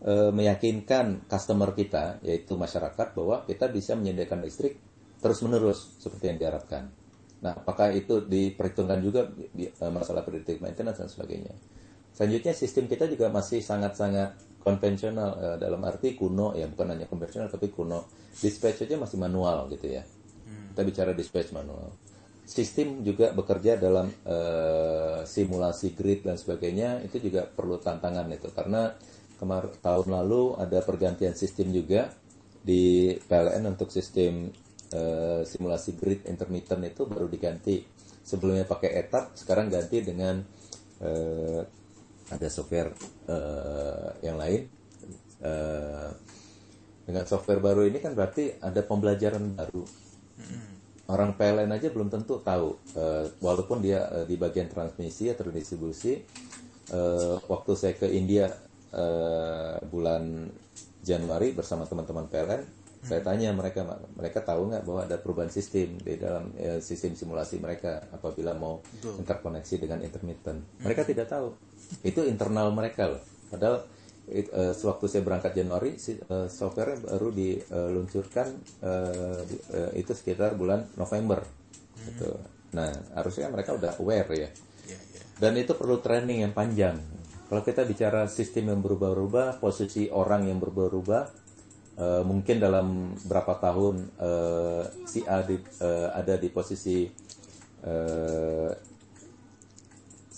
eh, meyakinkan customer kita yaitu masyarakat bahwa kita bisa menyediakan listrik terus menerus seperti yang diharapkan. Nah, apakah itu diperhitungkan juga eh, masalah predictive maintenance dan sebagainya. Selanjutnya sistem kita juga masih sangat-sangat konvensional eh, dalam arti kuno ya bukan hanya konvensional tapi kuno. Dispatch aja masih manual gitu ya. Kita bicara dispatch manual. Sistem juga bekerja dalam eh, simulasi grid dan sebagainya itu juga perlu tantangan itu karena kemar tahun lalu ada pergantian sistem juga di PLN untuk sistem eh, simulasi grid intermittent itu baru diganti sebelumnya pakai etap sekarang ganti dengan eh, ada software eh, yang lain. Eh, dengan software baru ini kan berarti ada pembelajaran baru. Orang PLN aja belum tentu tahu. Eh, walaupun dia eh, di bagian transmisi atau distribusi eh, waktu saya ke India eh, bulan Januari bersama teman-teman PLN saya tanya mereka mereka tahu nggak bahwa ada perubahan sistem di dalam eh, sistem simulasi mereka apabila mau interkoneksi dengan intermittent? Mereka tidak tahu itu internal mereka loh padahal it- eh, sewaktu saya berangkat Januari si, eh, software baru diluncurkan eh, di- eh, itu sekitar bulan November gitu. Nah harusnya mereka udah aware ya Ya, ya. dan itu perlu training yang panjang. Kalau kita bicara sistem yang berubah-ubah, posisi orang yang berubah-ubah, eh, mungkin dalam berapa tahun eh, si A di- eh, ada di posisi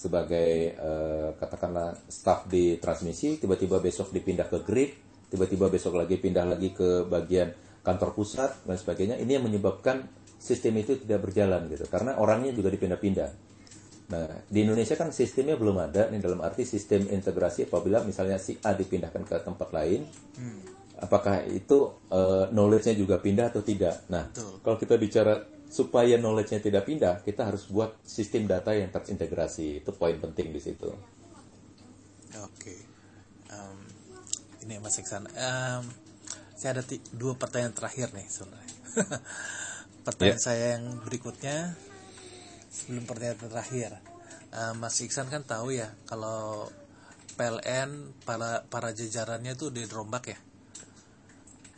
sebagai eh, katakanlah staff di transmisi, tiba-tiba besok dipindah ke grid, tiba-tiba besok lagi pindah lagi ke bagian kantor pusat dan sebagainya. Ini yang menyebabkan sistem itu tidak berjalan gitu, karena orangnya juga dipindah-pindah. Nah, di Indonesia kan sistemnya belum ada nih dalam arti sistem integrasi apabila misalnya si A dipindahkan ke tempat lain, apakah itu eh, knowledge-nya juga pindah atau tidak? Nah, Betul. kalau kita bicara supaya knowledge-nya tidak pindah, kita harus buat sistem data yang terintegrasi. Itu poin penting di situ. Oke. Um, ini Mas Iksan. Um, saya ada dua pertanyaan terakhir nih sebenarnya. pertanyaan yeah. saya yang berikutnya sebelum pertanyaan terakhir. Uh, Mas Iksan kan tahu ya kalau PLN para para jajarannya tuh dirombak ya.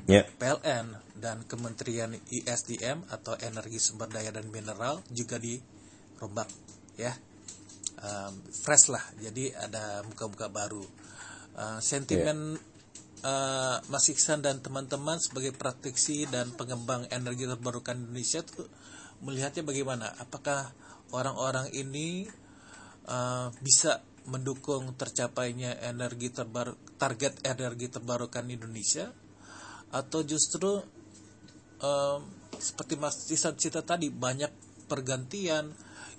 Yeah. PLN dan Kementerian ISDM atau Energi Sumber Daya dan Mineral juga dirombak ya. Um, fresh lah, jadi ada muka-muka baru. Uh, sentimen yeah. uh, Mas Iksan dan teman-teman sebagai praktisi dan pengembang energi terbarukan Indonesia tuh melihatnya bagaimana? Apakah orang-orang ini uh, bisa mendukung tercapainya energi terbaru target energi terbarukan Indonesia atau justru um, seperti Mas cita-cita tadi banyak pergantian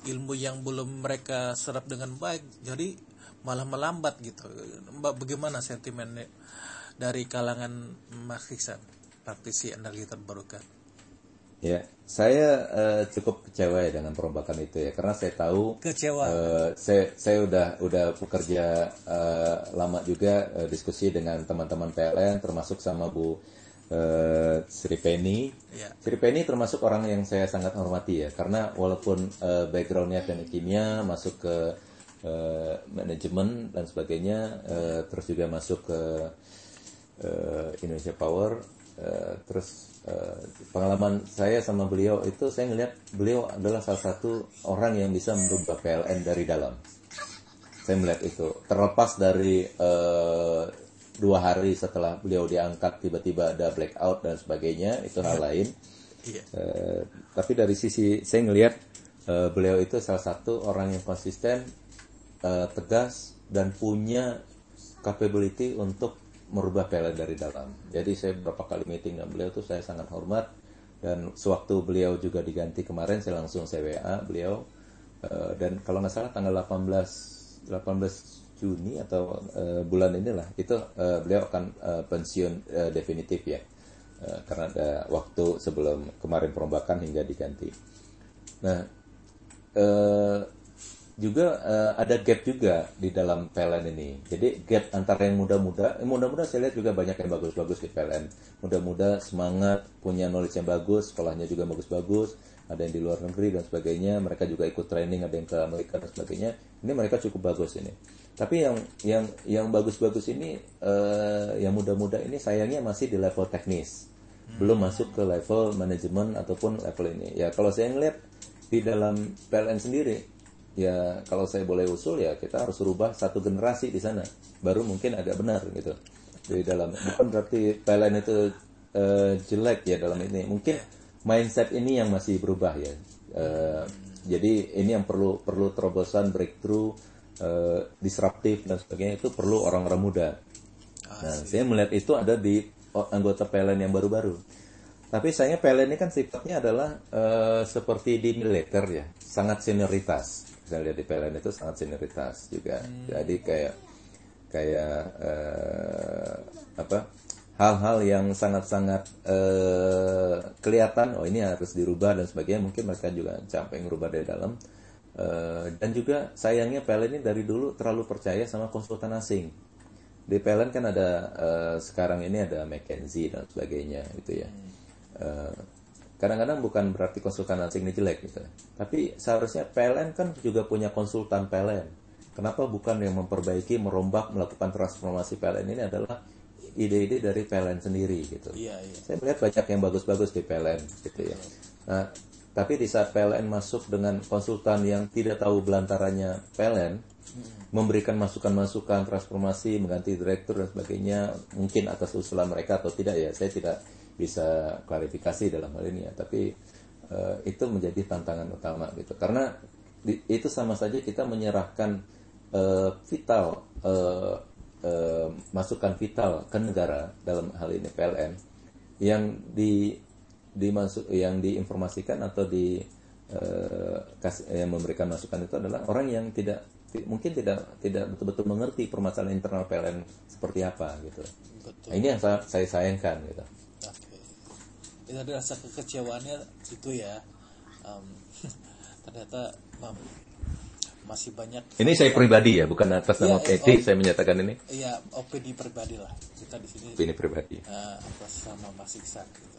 ilmu yang belum mereka serap dengan baik jadi malah melambat gitu Mbak bagaimana sentimennya dari kalangan Mas Iksan praktisi energi terbarukan Ya, saya uh, cukup kecewa ya dengan perombakan itu ya, karena saya tahu kecewa. Uh, saya saya udah udah bekerja uh, lama juga uh, diskusi dengan teman-teman PLN, termasuk sama Bu uh, Sri Penny. Ya. Sri Penny termasuk orang yang saya sangat hormati ya, karena walaupun uh, backgroundnya teknik kimia, masuk ke uh, manajemen dan sebagainya, uh, terus juga masuk ke uh, Indonesia Power, uh, terus Eh, pengalaman saya sama beliau itu saya ngelihat beliau adalah salah satu orang yang bisa merubah PLN dari dalam. Saya melihat itu terlepas dari uh, dua hari setelah beliau diangkat tiba-tiba ada blackout dan sebagainya itu hal lain. Uh, tapi dari sisi saya ngelihat uh, beliau itu salah satu orang yang konsisten, uh, tegas dan punya capability untuk merubah PLN dari dalam. Jadi saya beberapa kali meeting dengan beliau tuh saya sangat hormat dan sewaktu beliau juga diganti kemarin saya langsung saya WA beliau uh, dan kalau nggak salah tanggal 18 18 Juni atau uh, bulan inilah itu uh, beliau akan uh, pensiun uh, definitif ya uh, karena ada waktu sebelum kemarin perombakan hingga diganti. Nah uh, juga uh, ada gap juga di dalam PLN ini. Jadi gap antara yang muda-muda, yang muda-muda saya lihat juga banyak yang bagus-bagus di PLN. Muda-muda semangat, punya knowledge yang bagus, sekolahnya juga bagus-bagus, ada yang di luar negeri dan sebagainya. Mereka juga ikut training, ada yang ke Amerika dan sebagainya. Ini mereka cukup bagus ini. Tapi yang yang yang bagus-bagus ini, uh, yang muda-muda ini sayangnya masih di level teknis, belum masuk ke level manajemen ataupun level ini. Ya kalau saya ngeliat di dalam PLN sendiri ya kalau saya boleh usul ya kita harus rubah satu generasi di sana. Baru mungkin agak benar gitu. Di dalam bukan berarti PLN itu uh, jelek ya dalam ini. Mungkin mindset ini yang masih berubah ya. Uh, jadi ini yang perlu perlu terobosan breakthrough uh, disruptif dan sebagainya itu perlu orang-orang muda. Nah saya melihat itu ada di anggota PLN yang baru-baru. Tapi sayangnya PLN ini kan sifatnya adalah uh, seperti di militer ya sangat senioritas. Kita lihat di PLN itu sangat senioritas juga. Hmm. jadi kayak kayak uh, apa hal-hal yang sangat-sangat uh, kelihatan oh ini harus dirubah dan sebagainya. Mungkin mereka juga sampai ngerubah dari dalam uh, dan juga sayangnya PLN ini dari dulu terlalu percaya sama konsultan asing di PLN kan ada uh, sekarang ini ada McKinsey dan sebagainya gitu ya uh, kadang-kadang bukan berarti konsultan asing ini jelek gitu. Tapi seharusnya PLN kan juga punya konsultan PLN. Kenapa bukan yang memperbaiki, merombak, melakukan transformasi PLN ini adalah ide-ide dari PLN sendiri gitu. Iya, iya. Saya melihat banyak yang bagus-bagus di PLN gitu ya. Nah, tapi di saat PLN masuk dengan konsultan yang tidak tahu belantaranya PLN, hmm. memberikan masukan-masukan transformasi, mengganti direktur dan sebagainya, mungkin atas usulan mereka atau tidak ya, saya tidak bisa klarifikasi dalam hal ini ya tapi uh, itu menjadi tantangan utama gitu karena di, itu sama saja kita menyerahkan uh, vital uh, uh, masukan vital ke negara dalam hal ini PLN yang di dimasuk yang diinformasikan atau di uh, kasih, yang memberikan masukan itu adalah orang yang tidak mungkin tidak tidak betul-betul mengerti permasalahan internal PLN seperti apa gitu. Nah, ini yang saya, saya sayangkan gitu itu ada rasa kekecewaannya itu ya um, ternyata um, masih banyak Ini saya pribadi ya, bukan atas nama Iya, eh, PT oh. saya menyatakan ini. ya opini pribadi lah kita di sini Ini pribadi. uh, atas sama Mas Iksan gitu.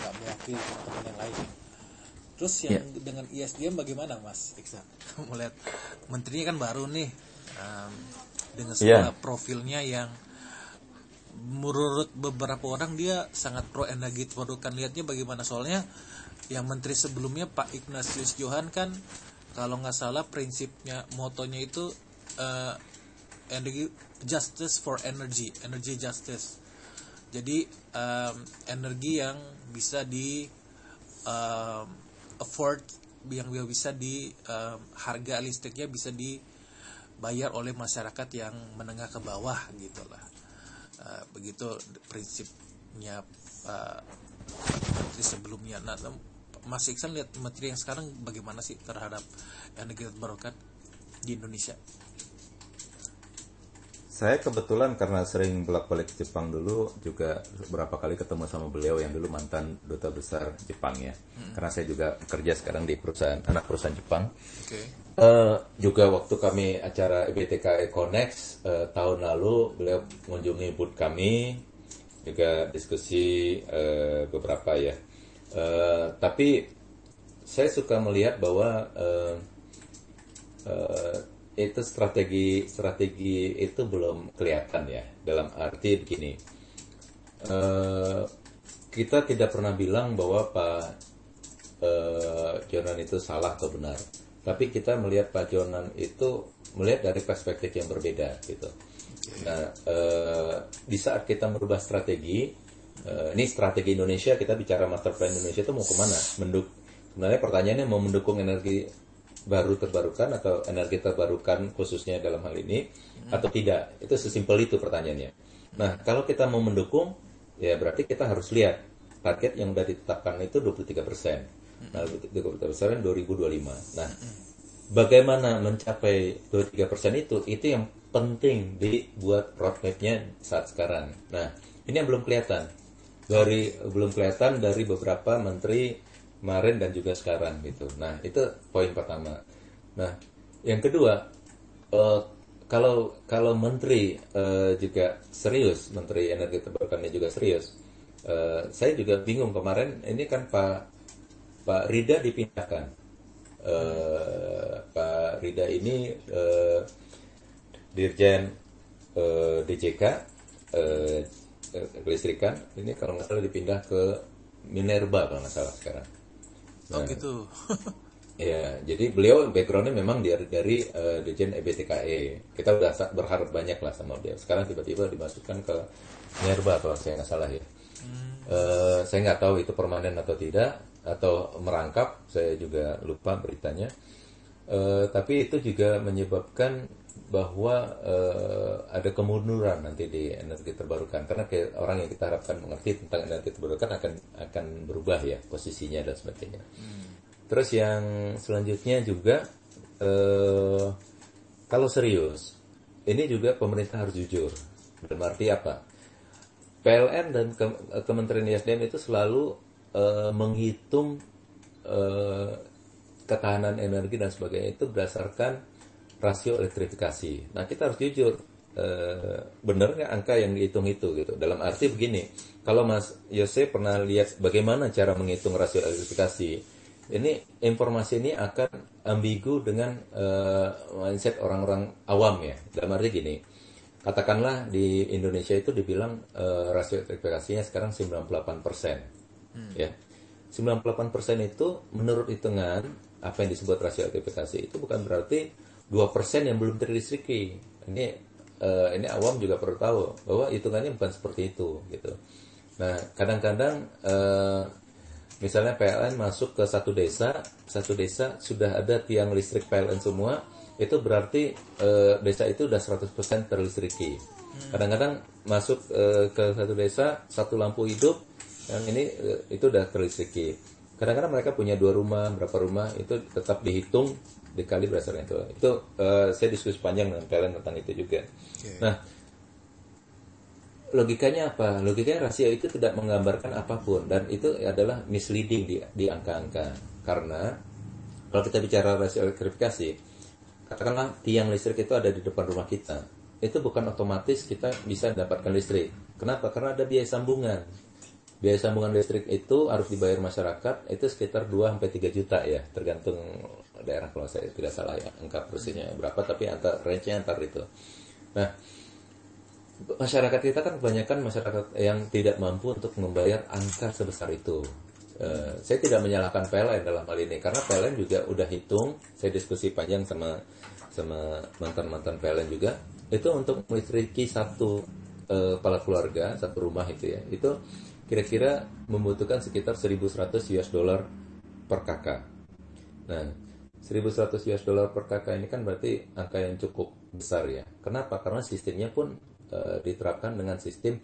Uh, nggak mewakili teman-teman yang lain. Terus yang dengan ISDM bagaimana Mas Iksan? Melihat menterinya kan baru nih um, dengan segala Iya. profilnya yang menurut beberapa orang dia sangat pro energi terbarukan lihatnya bagaimana soalnya yang menteri sebelumnya Pak Ignatius Johan kan kalau nggak salah prinsipnya motonya itu eh, energi justice for energy energy justice jadi em, energi yang bisa di em, afford yang bisa di em, harga listriknya bisa dibayar oleh masyarakat yang menengah ke bawah gitu lah. Eh, begitu prinsipnya menteri sebelumnya. Nah Mas Iksan lihat menteri yang sekarang bagaimana sih terhadap energi terbarukan di Indonesia Saya kebetulan karena sering bolak-balik ke Jepang dulu juga beberapa kali ketemu sama beliau yang dulu mantan duta besar Jepang ya. Karena saya juga kerja sekarang di perusahaan anak perusahaan Jepang. oke Eh, juga waktu kami acara BTK Connect eh, tahun lalu beliau mengunjungi booth kami juga diskusi eh, beberapa ya. Eh, tapi saya suka melihat bahwa eh, eh, itu strategi strategi itu belum kelihatan ya. Dalam arti begini. Eh, kita tidak pernah bilang bahwa Pak eh, Jonan itu salah atau benar. Tapi kita melihat Pak Jonan itu melihat dari perspektif yang berbeda gitu. Nah eh, di saat kita merubah strategi eh, ini strategi Indonesia kita bicara master plan Indonesia itu mau ke mana? Menduk sebenarnya pertanyaannya mau mendukung energi baru terbarukan atau energi terbarukan khususnya dalam hal ini atau tidak? Itu sesimpel itu pertanyaannya. Nah kalau kita mau mendukung ya berarti kita harus lihat target yang sudah ditetapkan itu 23 persen. Nah 23 persen 2025 nah bagaimana mencapai 23 persen itu? Itu yang penting dibuat roadmapnya saat sekarang. Nah ini yang belum kelihatan. Dari belum kelihatan dari beberapa menteri kemarin dan juga sekarang gitu. Nah itu poin pertama. Nah yang kedua eh, kalau kalau menteri eh, juga serius, menteri energi terbarukannya juga serius. eh, saya juga bingung kemarin ini kan Pak Pak Rida dipindahkan. Eh, Pak Rida ini eh, Dirjen eh, DJK eh, kelistrikan ini kalau nggak salah dipindah ke Minerba kalau nggak salah sekarang. Oh gitu Ya, jadi beliau backgroundnya memang dari dari eh, Dirjen EBTKE. Kita udah berharap banyak lah sama beliau. Sekarang tiba-tiba dimasukkan ke Minerba kalau saya nggak salah ya. Eh, saya nggak tahu itu permanen atau tidak atau merangkap. Saya juga lupa beritanya. Eh, tapi itu juga menyebabkan bahwa eh, ada kemunduran nanti di energi terbarukan karena orang yang kita harapkan mengerti tentang energi terbarukan akan akan berubah ya posisinya dan sebagainya. Terus yang selanjutnya juga eh, kalau serius ini juga pemerintah harus jujur. Dalam arti apa? PLN dan Ke- Kementerian ISDM itu selalu eh, menghitung eh, ketahanan energi dan sebagainya itu berdasarkan rasio elektrifikasi. Nah kita harus jujur, eh, benar nggak angka yang dihitung itu gitu. Dalam arti begini, kalau Mas Yose pernah lihat bagaimana cara menghitung rasio elektrifikasi, ini informasi ini akan ambigu dengan eh, mindset orang-orang awam ya. Dalam arti gini, katakanlah di Indonesia itu dibilang eh, rasio elektrifikasinya sekarang 98 persen, ya. 98 persen itu menurut hitungan apa yang disebut rasio elektrifikasi itu bukan berarti 2 persen yang belum terlistriki. Ini eh, ini awam juga perlu tahu bahwa hitungannya bukan seperti itu gitu. Nah kadang-kadang eh, misalnya PLN masuk ke satu desa, satu desa sudah ada tiang listrik PLN semua, itu berarti eh, desa itu udah 100% terlistriki. Kadang-kadang masuk eh, ke satu desa, satu lampu hidup, yang ini eh, itu udah terlistriki. Kadang-kadang mereka punya dua rumah, berapa rumah, itu tetap dihitung dikali berdasarkan itu. Itu eh, saya diskusi panjang dengan PLN tentang itu juga. Nah, logikanya apa? Logikanya rasio itu tidak menggambarkan apa pun dan itu adalah misleading di, di angka-angka. Karena kalau kita bicara rasio elektrifikasi, katakanlah tiang listrik itu ada di depan rumah kita, itu bukan otomatis kita bisa mendapatkan listrik. Kenapa? Karena ada biaya sambungan. Biaya sambungan listrik itu harus dibayar masyarakat itu sekitar 2 sampai 3 juta ya, tergantung daerah kalau saya tidak salah ya, angka persisnya berapa tapi antar range-nya antar itu. Nah, masyarakat kita kan kebanyakan masyarakat yang tidak mampu untuk membayar angka sebesar itu. Uh, saya tidak menyalahkan PLN dalam hal ini karena PLN juga udah hitung, saya diskusi panjang sama sama mantan-mantan PLN juga, itu untuk melistriki satu uh, kepala keluarga, satu rumah itu ya, itu kira-kira membutuhkan sekitar 1100 US dollar per kakak. Nah, 1100 US dollar per kakak ini kan berarti angka yang cukup besar ya. Kenapa? Karena sistemnya pun uh, diterapkan dengan sistem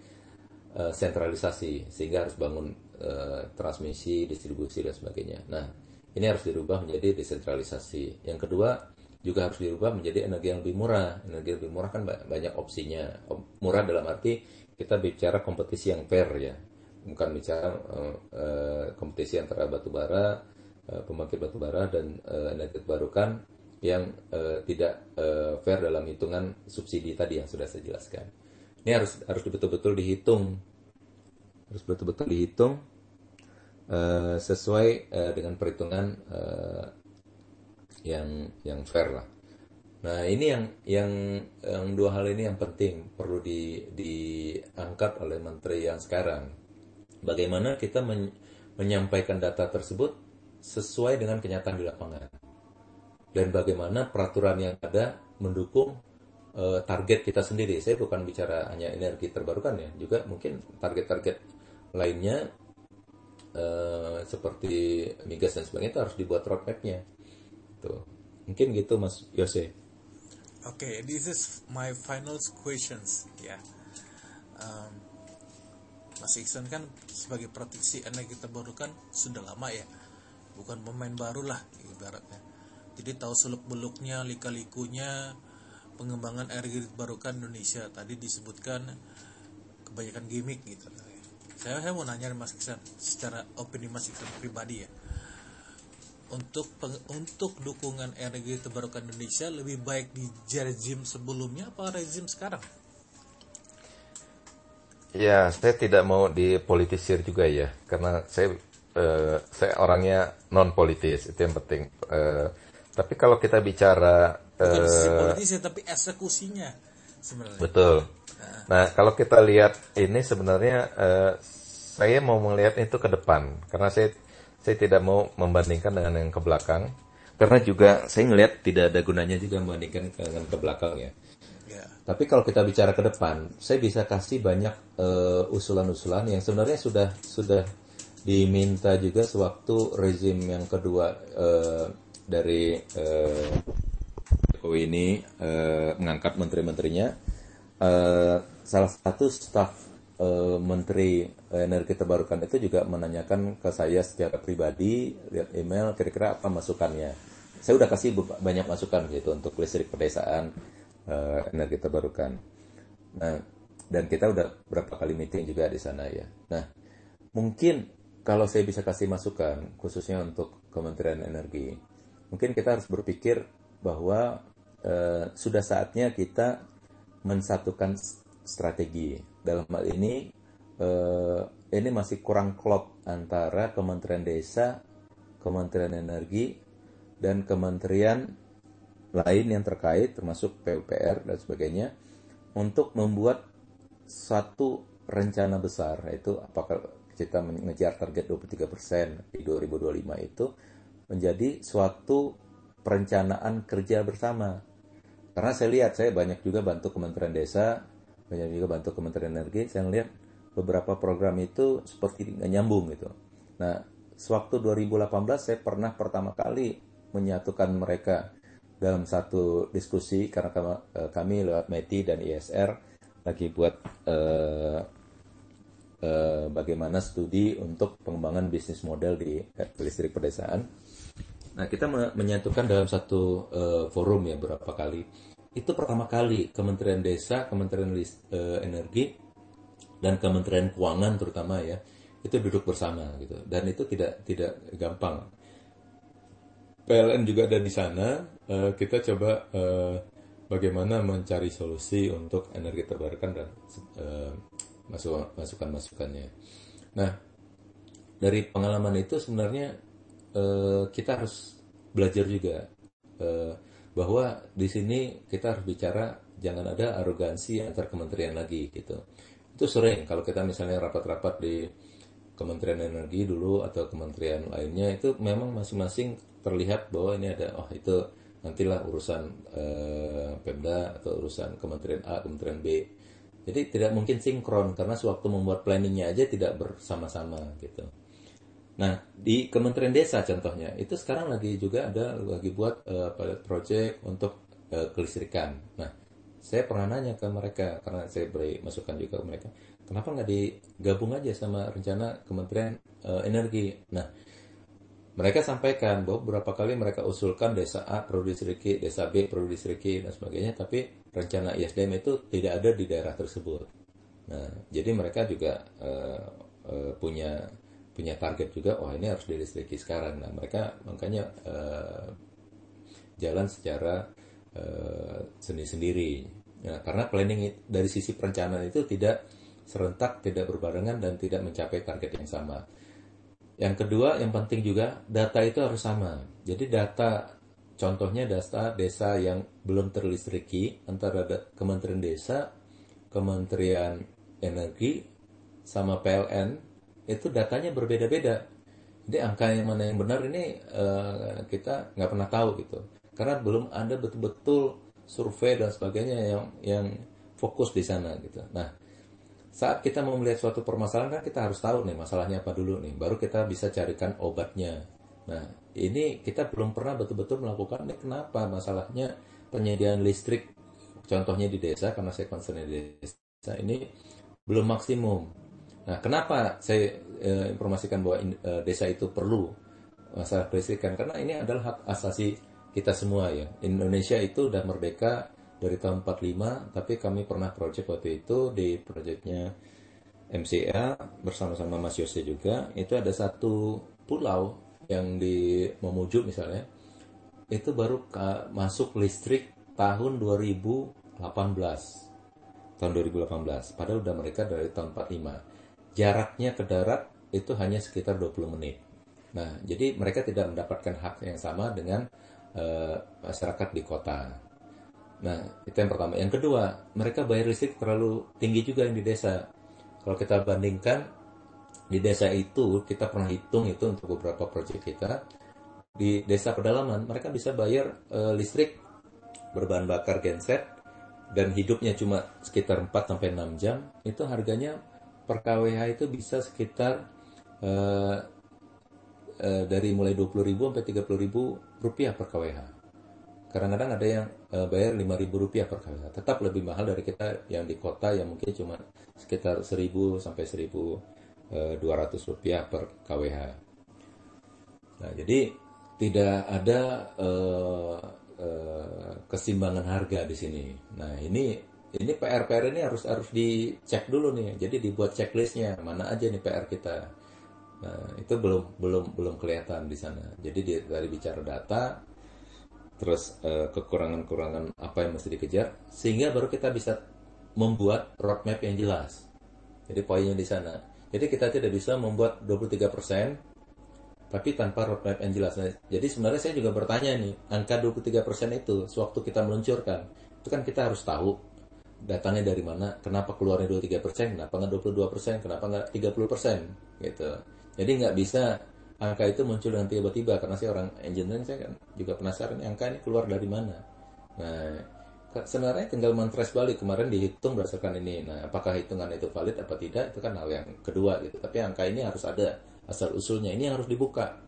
uh, sentralisasi sehingga harus bangun uh, transmisi, distribusi dan sebagainya. Nah, ini harus dirubah menjadi desentralisasi. Yang kedua juga harus dirubah menjadi energi yang lebih murah. Energi yang lebih murah kan banyak opsinya. Murah dalam arti kita bicara kompetisi yang fair ya, bukan bicara uh, kompetisi antara batu bara, pembangkit batu bara dan uh, energi terbarukan yang uh, tidak fair dalam hitungan subsidi tadi yang sudah saya jelaskan. Ini harus harus betul-betul dihitung, harus betul-betul dihitung sesuai dengan perhitungan yang yang fair lah. Nah ini yang yang yang dua hal ini yang penting perlu di, diangkat oleh menteri yang sekarang. Bagaimana kita men, menyampaikan data tersebut sesuai dengan kenyataan di lapangan dan bagaimana peraturan yang ada mendukung uh, target kita sendiri. Saya bukan bicara hanya energi terbarukan ya, juga mungkin target-target lainnya uh, seperti migas dan sebagainya itu harus dibuat roadmapnya. Tuh. Mungkin gitu Mas Yose. Oke, okay, this is my final questions ya. Yeah. Um, Mas Iksan kan sebagai praktisi energi terbarukan sudah lama ya, bukan pemain baru lah ibaratnya. Jadi tahu seluk beluknya lika likunya pengembangan energi terbarukan Indonesia. Tadi disebutkan kebanyakan gimmick gitu. Saya saya mau nanya Mas Iksan secara opini Mas Iksan pribadi ya. Untuk peng, untuk dukungan energi terbarukan Indonesia lebih baik di rezim sebelumnya apa rezim sekarang? Ya, saya tidak mau dipolitisir juga ya, karena saya uh, saya orangnya non politis itu yang penting. Uh, tapi kalau kita bicara Bukan uh, politis ya, tapi eksekusinya sebenarnya. Betul. Nah, nah kalau kita lihat ini sebenarnya uh, saya mau melihat itu ke depan karena saya saya tidak mau membandingkan dengan yang ke belakang karena juga saya melihat tidak ada gunanya juga membandingkan dengan ke belakang ya. Yeah. Tapi kalau kita bicara ke depan, saya bisa kasih banyak usulan usulan-usulan yang sebenarnya sudah sudah diminta juga sewaktu rezim yang kedua uh, dari uh, Jokowi ini uh, mengangkat menteri-menterinya, uh, salah satu staf uh, Menteri Energi Terbarukan itu juga menanyakan ke saya secara pribadi, lihat email, kira-kira apa masukannya. Saya udah kasih banyak masukan gitu untuk listrik pedesaan uh, energi terbarukan. Nah, dan kita udah berapa kali meeting juga di sana ya. Nah, mungkin kalau saya bisa kasih masukan, khususnya untuk Kementerian Energi, mungkin kita harus berpikir bahwa uh, sudah saatnya kita mensatukan strategi. Dalam hal ini, uh, ini masih kurang klop antara Kementerian Desa, Kementerian Energi, dan kementerian lain yang terkait, termasuk PUPR dan sebagainya, untuk membuat satu rencana besar, yaitu apakah kita mengejar target 23% di 2025 itu menjadi suatu perencanaan kerja bersama. Karena saya lihat, saya banyak juga bantu Kementerian Desa, banyak juga bantu Kementerian Energi, saya lihat beberapa program itu seperti nggak nyambung gitu. Nah, sewaktu 2018 saya pernah pertama kali menyatukan mereka dalam satu diskusi karena eh, kami lewat METI dan ISR lagi buat eh, eh, bagaimana studi untuk pengembangan bisnis model di listrik pedesaan Nah, kita menyatukan dalam satu uh, forum ya berapa kali. Itu pertama kali Kementerian Desa, Kementerian uh, Energi, dan Kementerian Keuangan terutama ya, itu duduk bersama gitu. Dan itu tidak tidak gampang. PLN juga ada di sana. Uh, kita coba uh, bagaimana mencari solusi untuk energi terbarukan dan masukan-masukannya. Nah, dari pengalaman itu sebenarnya uh, kita harus belajar juga uh, bahwa di sini kita harus bicara jangan ada arogansi antar kementerian lagi gitu. Itu sering kalau kita misalnya rapat-rapat di Kementerian Energi dulu atau kementerian lainnya itu memang masing-masing terlihat bahwa ini ada oh itu nantilah urusan eh, Pemda atau urusan Kementerian A, Kementerian B. Jadi tidak mungkin sinkron karena sewaktu membuat planningnya aja tidak bersama-sama gitu. Nah di Kementerian Desa contohnya itu sekarang lagi juga ada lagi buat uh, project untuk uh, kelistrikan. Nah saya pernah nanya ke mereka karena saya beri masukan juga ke mereka kenapa nggak digabung aja sama rencana Kementerian uh, Energi nah mereka sampaikan bahwa beberapa kali mereka usulkan desa A perlu diseriki, desa B perlu diseriki dan sebagainya, tapi rencana ISDM itu tidak ada di daerah tersebut. Nah, jadi mereka juga uh, uh, punya punya target juga, oh ini harus dilistriki sekarang. Nah, mereka makanya uh, jalan secara uh, seni sendiri. Ya, karena planning dari sisi perencanaan itu tidak serentak, tidak berbarengan dan tidak mencapai target yang sama. Yang kedua, yang penting juga data itu harus sama. Jadi data contohnya data desa yang belum terlistriki antara Kementerian Desa, Kementerian Energi sama PLN itu datanya berbeda-beda. Jadi angka yang mana yang benar ini uh, kita nggak pernah tahu gitu. Karena belum ada betul-betul survei dan sebagainya yang yang fokus di sana gitu. Nah, saat kita mau melihat suatu permasalahan kan kita harus tahu nih masalahnya apa dulu nih, baru kita bisa carikan obatnya. Nah, ini kita belum pernah betul-betul melakukan nih kenapa masalahnya penyediaan listrik contohnya di desa karena saya concern di desa ini belum maksimum. Nah, kenapa saya e, informasikan bahwa in, e, desa itu perlu masalah kelistrikan karena ini adalah hak asasi kita semua ya. Indonesia itu udah merdeka dari tahun 45, tapi kami pernah project waktu itu di projectnya MCA bersama-sama Mas Yose juga. Itu ada satu pulau yang di Mamuju misalnya, itu baru masuk listrik tahun 2018. Tahun 2018, padahal udah mereka dari tahun 45. Jaraknya ke darat itu hanya sekitar 20 menit. Nah, jadi mereka tidak mendapatkan hak yang sama dengan uh, masyarakat di kota. Nah, itu yang pertama. Yang kedua, mereka bayar listrik terlalu tinggi juga yang di desa. Kalau kita bandingkan di desa itu kita pernah hitung itu untuk beberapa proyek kita. Di desa pedalaman mereka bisa bayar e, listrik berbahan bakar genset dan hidupnya cuma sekitar 4 sampai 6 jam. Itu harganya per kWh itu bisa sekitar e, e, dari mulai 20.000 sampai 30.000 rupiah per kWh kadang-kadang ada yang e, bayar 5.000 rupiah per kWh tetap lebih mahal dari kita yang di kota yang mungkin cuma sekitar 1.000 sampai 1.000 Eh, 200 rupiah per kWh. Nah, jadi tidak ada uh, uh, kesimbangan harga di sini. Nah, ini ini PR-PR ini harus harus dicek dulu nih. Jadi dibuat checklistnya mana aja nih PR kita. Nah, itu belum belum belum kelihatan di sana. Jadi dari bicara data, terus eh, kekurangan-kekurangan apa yang mesti dikejar, sehingga baru kita bisa membuat roadmap yang jelas. Jadi poinnya di sana. Jadi kita tidak bisa membuat 23% tapi tanpa roadmap yang jelas. Nah, jadi sebenarnya saya juga bertanya nih, angka 23% itu sewaktu kita meluncurkan, itu kan kita harus tahu datangnya dari mana, kenapa keluarnya 23%, kenapa nggak 22%, kenapa nggak 30% gitu. Jadi nggak bisa angka itu muncul dengan tiba-tiba karena saya orang engineering saya kan juga penasaran angka ini keluar dari mana. Nah, sebenarnya tinggal mentres balik kemarin dihitung berdasarkan ini. Nah, apakah hitungan itu valid apa tidak itu kan hal yang kedua gitu. Tapi angka ini harus ada asal usulnya. Ini harus dibuka.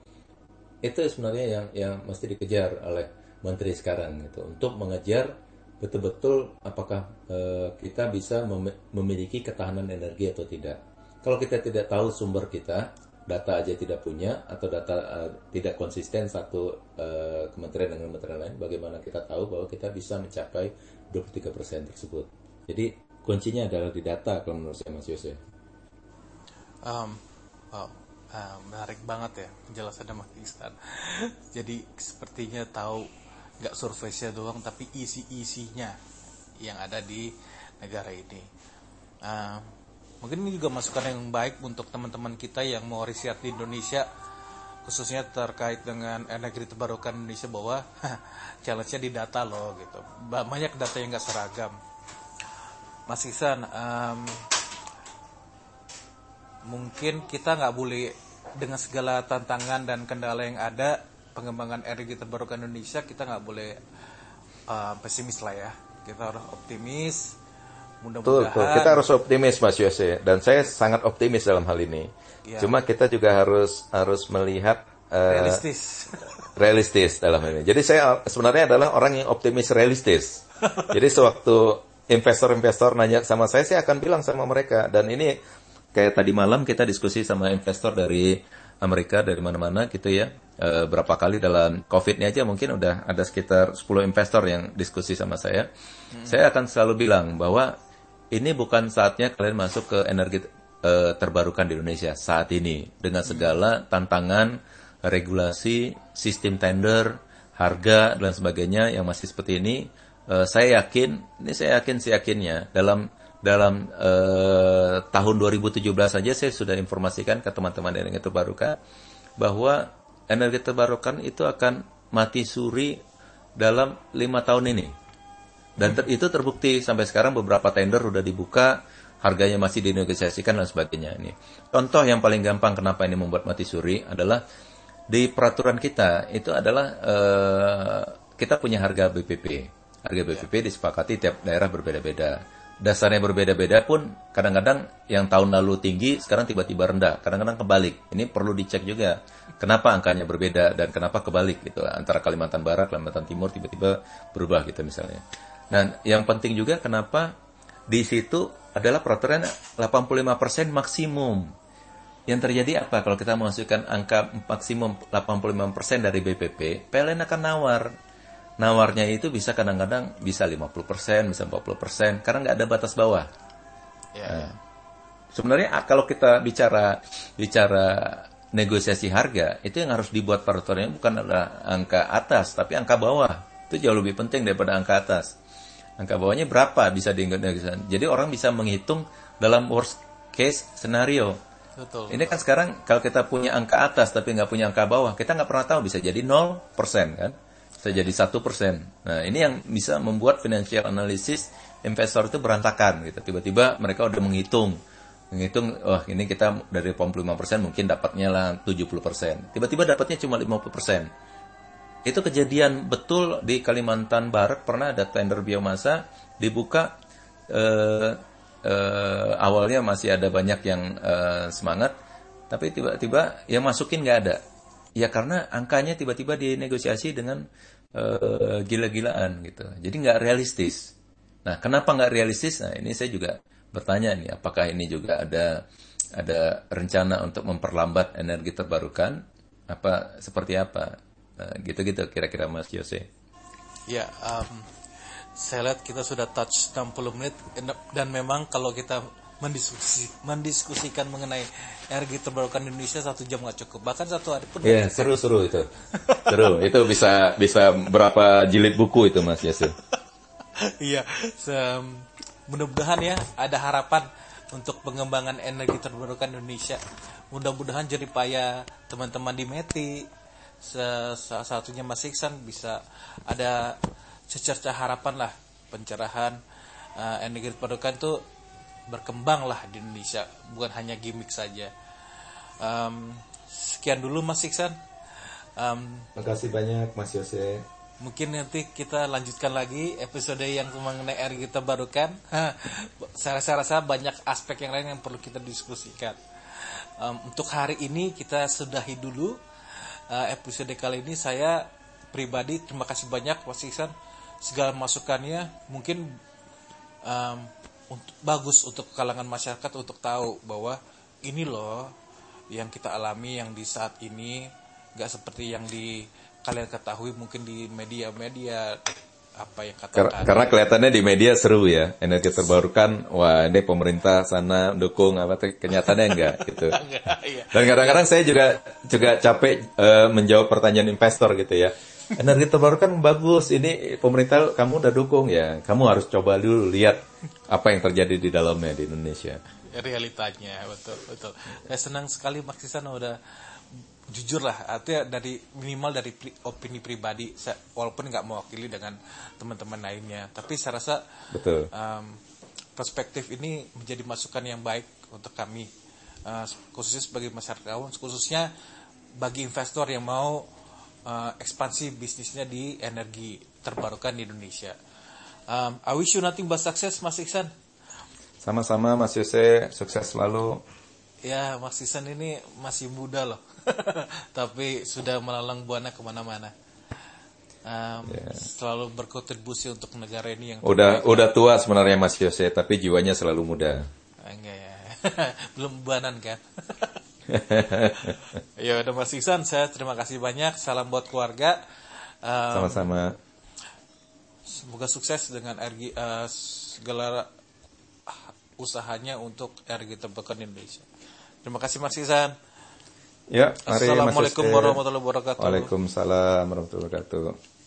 Itu sebenarnya yang yang mesti dikejar oleh menteri sekarang gitu untuk mengejar betul-betul apakah e, kita bisa mem memiliki ketahanan energi atau tidak. Kalau kita tidak tahu sumber kita, data aja tidak punya atau data uh, tidak konsisten satu uh, kementerian dengan kementerian lain, bagaimana kita tahu bahwa kita bisa mencapai 23% tersebut. Jadi kuncinya adalah di data kalau menurut saya Mas Yose. Um, oh, uh, menarik banget ya penjelasannya Mas Iksan. Jadi sepertinya tahu nggak surface-nya doang tapi isi-isinya yang ada di negara ini. Uh, mungkin ini juga masukan yang baik untuk teman-teman kita yang mau riset di Indonesia khususnya terkait dengan energi terbarukan Indonesia bahwa challenge-nya di data loh gitu. Banyak data yang nggak seragam. Mas Iksan, um, mungkin kita nggak boleh dengan segala tantangan dan kendala yang ada pengembangan energi terbarukan Indonesia kita nggak boleh uh, pesimis lah ya kita harus optimis mudah-mudahan betul, kita harus optimis Mas Yose dan saya sangat optimis dalam hal ini ya. cuma kita juga harus harus melihat uh, realistis realistis dalam hal ini jadi saya sebenarnya adalah orang yang optimis realistis jadi sewaktu investor-investor nanya sama saya saya akan bilang sama mereka dan ini kayak tadi malam kita diskusi sama investor dari Amerika dari mana-mana gitu ya. E, berapa kali dalam COVID ini aja mungkin udah ada sekitar 10 investor yang diskusi sama saya. Hmm. Saya akan selalu bilang bahwa ini bukan saatnya kalian masuk ke energi e, terbarukan di Indonesia saat ini dengan segala tantangan, regulasi, sistem tender, harga dan sebagainya yang masih seperti ini. E, saya yakin, ini saya yakin yakinnya dalam dalam uh, tahun 2017 saja saya sudah informasikan ke teman-teman energi terbarukan bahwa energi terbarukan itu akan mati suri dalam lima tahun ini. Dan ter, itu terbukti sampai sekarang beberapa tender sudah dibuka, harganya masih dinegosiasikan dan sebagainya ini. Contoh yang paling gampang kenapa ini membuat mati suri adalah di peraturan kita itu adalah uh, kita punya harga BPP. Harga BPP disepakati tiap daerah berbeda-beda. Dasarnya berbeda-beda pun kadang-kadang yang tahun lalu tinggi sekarang tiba-tiba rendah. Kadang-kadang kebalik. Ini perlu dicek juga. Kenapa angkanya berbeda dan kenapa kebalik gitu. Antara Kalimantan Barat Kalimantan Timur tiba-tiba berubah gitu misalnya dan yang penting juga kenapa di situ adalah peraturan 85% maksimum yang terjadi apa kalau kita masukkan angka maksimum 85% dari BPP PLN akan nawar nawarnya itu bisa kadang-kadang bisa 50%, bisa 40%, karena nggak ada batas bawah. Ya, nah, ya. Sebenarnya kalau kita bicara bicara negosiasi harga, itu yang harus dibuat peraturannya bukan adalah angka atas, tapi angka bawah. Itu jauh lebih penting daripada angka atas. Angka bawahnya berapa bisa dinegosiasikan. Jadi orang bisa menghitung dalam worst case scenario. Betul. Ini kan sekarang kalau kita punya angka atas tapi nggak punya angka bawah, kita nggak pernah tahu bisa jadi 0% kan bisa jadi satu persen. Nah ini yang bisa membuat financial analysis investor itu berantakan gitu. Tiba-tiba mereka udah menghitung, menghitung, wah oh, ini kita dari 85 persen mungkin dapatnya lah 70 persen. Tiba-tiba dapatnya cuma 50 persen. Itu kejadian betul di Kalimantan Barat pernah ada tender biomasa dibuka eh, eh, awalnya masih ada banyak yang eh, semangat, tapi tiba-tiba yang masukin nggak ada Ya karena angkanya tiba-tiba dinegosiasi dengan uh, gila-gilaan gitu. Jadi nggak realistis. Nah, kenapa nggak realistis? Nah, ini saya juga bertanya nih, apakah ini juga ada ada rencana untuk memperlambat energi terbarukan? Apa seperti apa? Nah, gitu-gitu kira-kira Mas Yose. Ya, um, saya lihat kita sudah touch 60 menit dan memang kalau kita mendiskusi mendiskusikan mengenai energi terbarukan Indonesia satu jam nggak cukup. Bahkan satu hari pun ya seru seru itu. Seru. Itu bisa bisa berapa jilid buku itu mas Yasin iya mudah-mudahan ya ada harapan untuk pengembangan energi terbarukan Indonesia. Mudah-mudahan jadi payah teman-teman di Meti salah satunya Mas Iksan bisa ada secerca harapan lah pencerahan uh, energi terbarukan itu berkembang lah di Indonesia bukan hanya gimmick saja. Um, sekian dulu Mas Iksan. Um, kasih banyak Mas Yose. mungkin nanti kita lanjutkan lagi episode yang mengenai air kita barukan saya, saya rasa banyak aspek yang lain yang perlu kita diskusikan. Um, untuk hari ini kita sudahi dulu uh, episode kali ini saya pribadi terima kasih banyak Mas Iksan segala masukannya. Mungkin um, untuk bagus untuk kalangan masyarakat untuk tahu bahwa ini loh yang kita alami yang di saat ini nggak seperti yang di kalian ketahui mungkin di media-media apa yang Kar- katakan. karena kelihatannya di media seru ya, energi terbarukan, wah ini pemerintah sana dukung apa, kenyataannya enggak gitu. Enggak, iya. Dan kadang-kadang saya juga juga capek eh, menjawab pertanyaan investor gitu ya. Energi terbarukan bagus, ini pemerintah kamu udah dukung ya, kamu harus coba dulu lihat apa yang terjadi di dalamnya di Indonesia. realitanya betul betul saya senang sekali Mas Kisan udah jujur lah artinya dari minimal dari pri- opini pribadi saya, walaupun nggak mewakili dengan teman-teman lainnya tapi saya rasa Betul. um, perspektif ini menjadi masukan yang baik untuk kami uh, khususnya sebagai masyarakat awam khususnya bagi investor yang mau uh, ekspansi bisnisnya di energi terbarukan di Indonesia. Um, I wish you nothing but success Mas Iksan. Sama-sama Mas Yose, sukses selalu. Ya, Mas Iksan ini masih muda loh. Tapi sudah melalang buana ke mana-mana. Um, Selalu berkontribusi untuk negara ini yang Udah udah tua sebenarnya Mas Yose, tapi jiwanya selalu muda. Ah, Enggak ya. Belum buanan kan. ya udah Mas Iksan, saya terima kasih banyak. Salam buat keluarga. Um, Sama-sama. semoga sukses dengan RG eh, segala usahanya untuk RG terbarukan Indonesia. Terima kasih Mas Iksan. Ya, mari Assalamualaikum warahmatullahi wabarakatuh. Waalaikumsalam warahmatullahi wabarakatuh.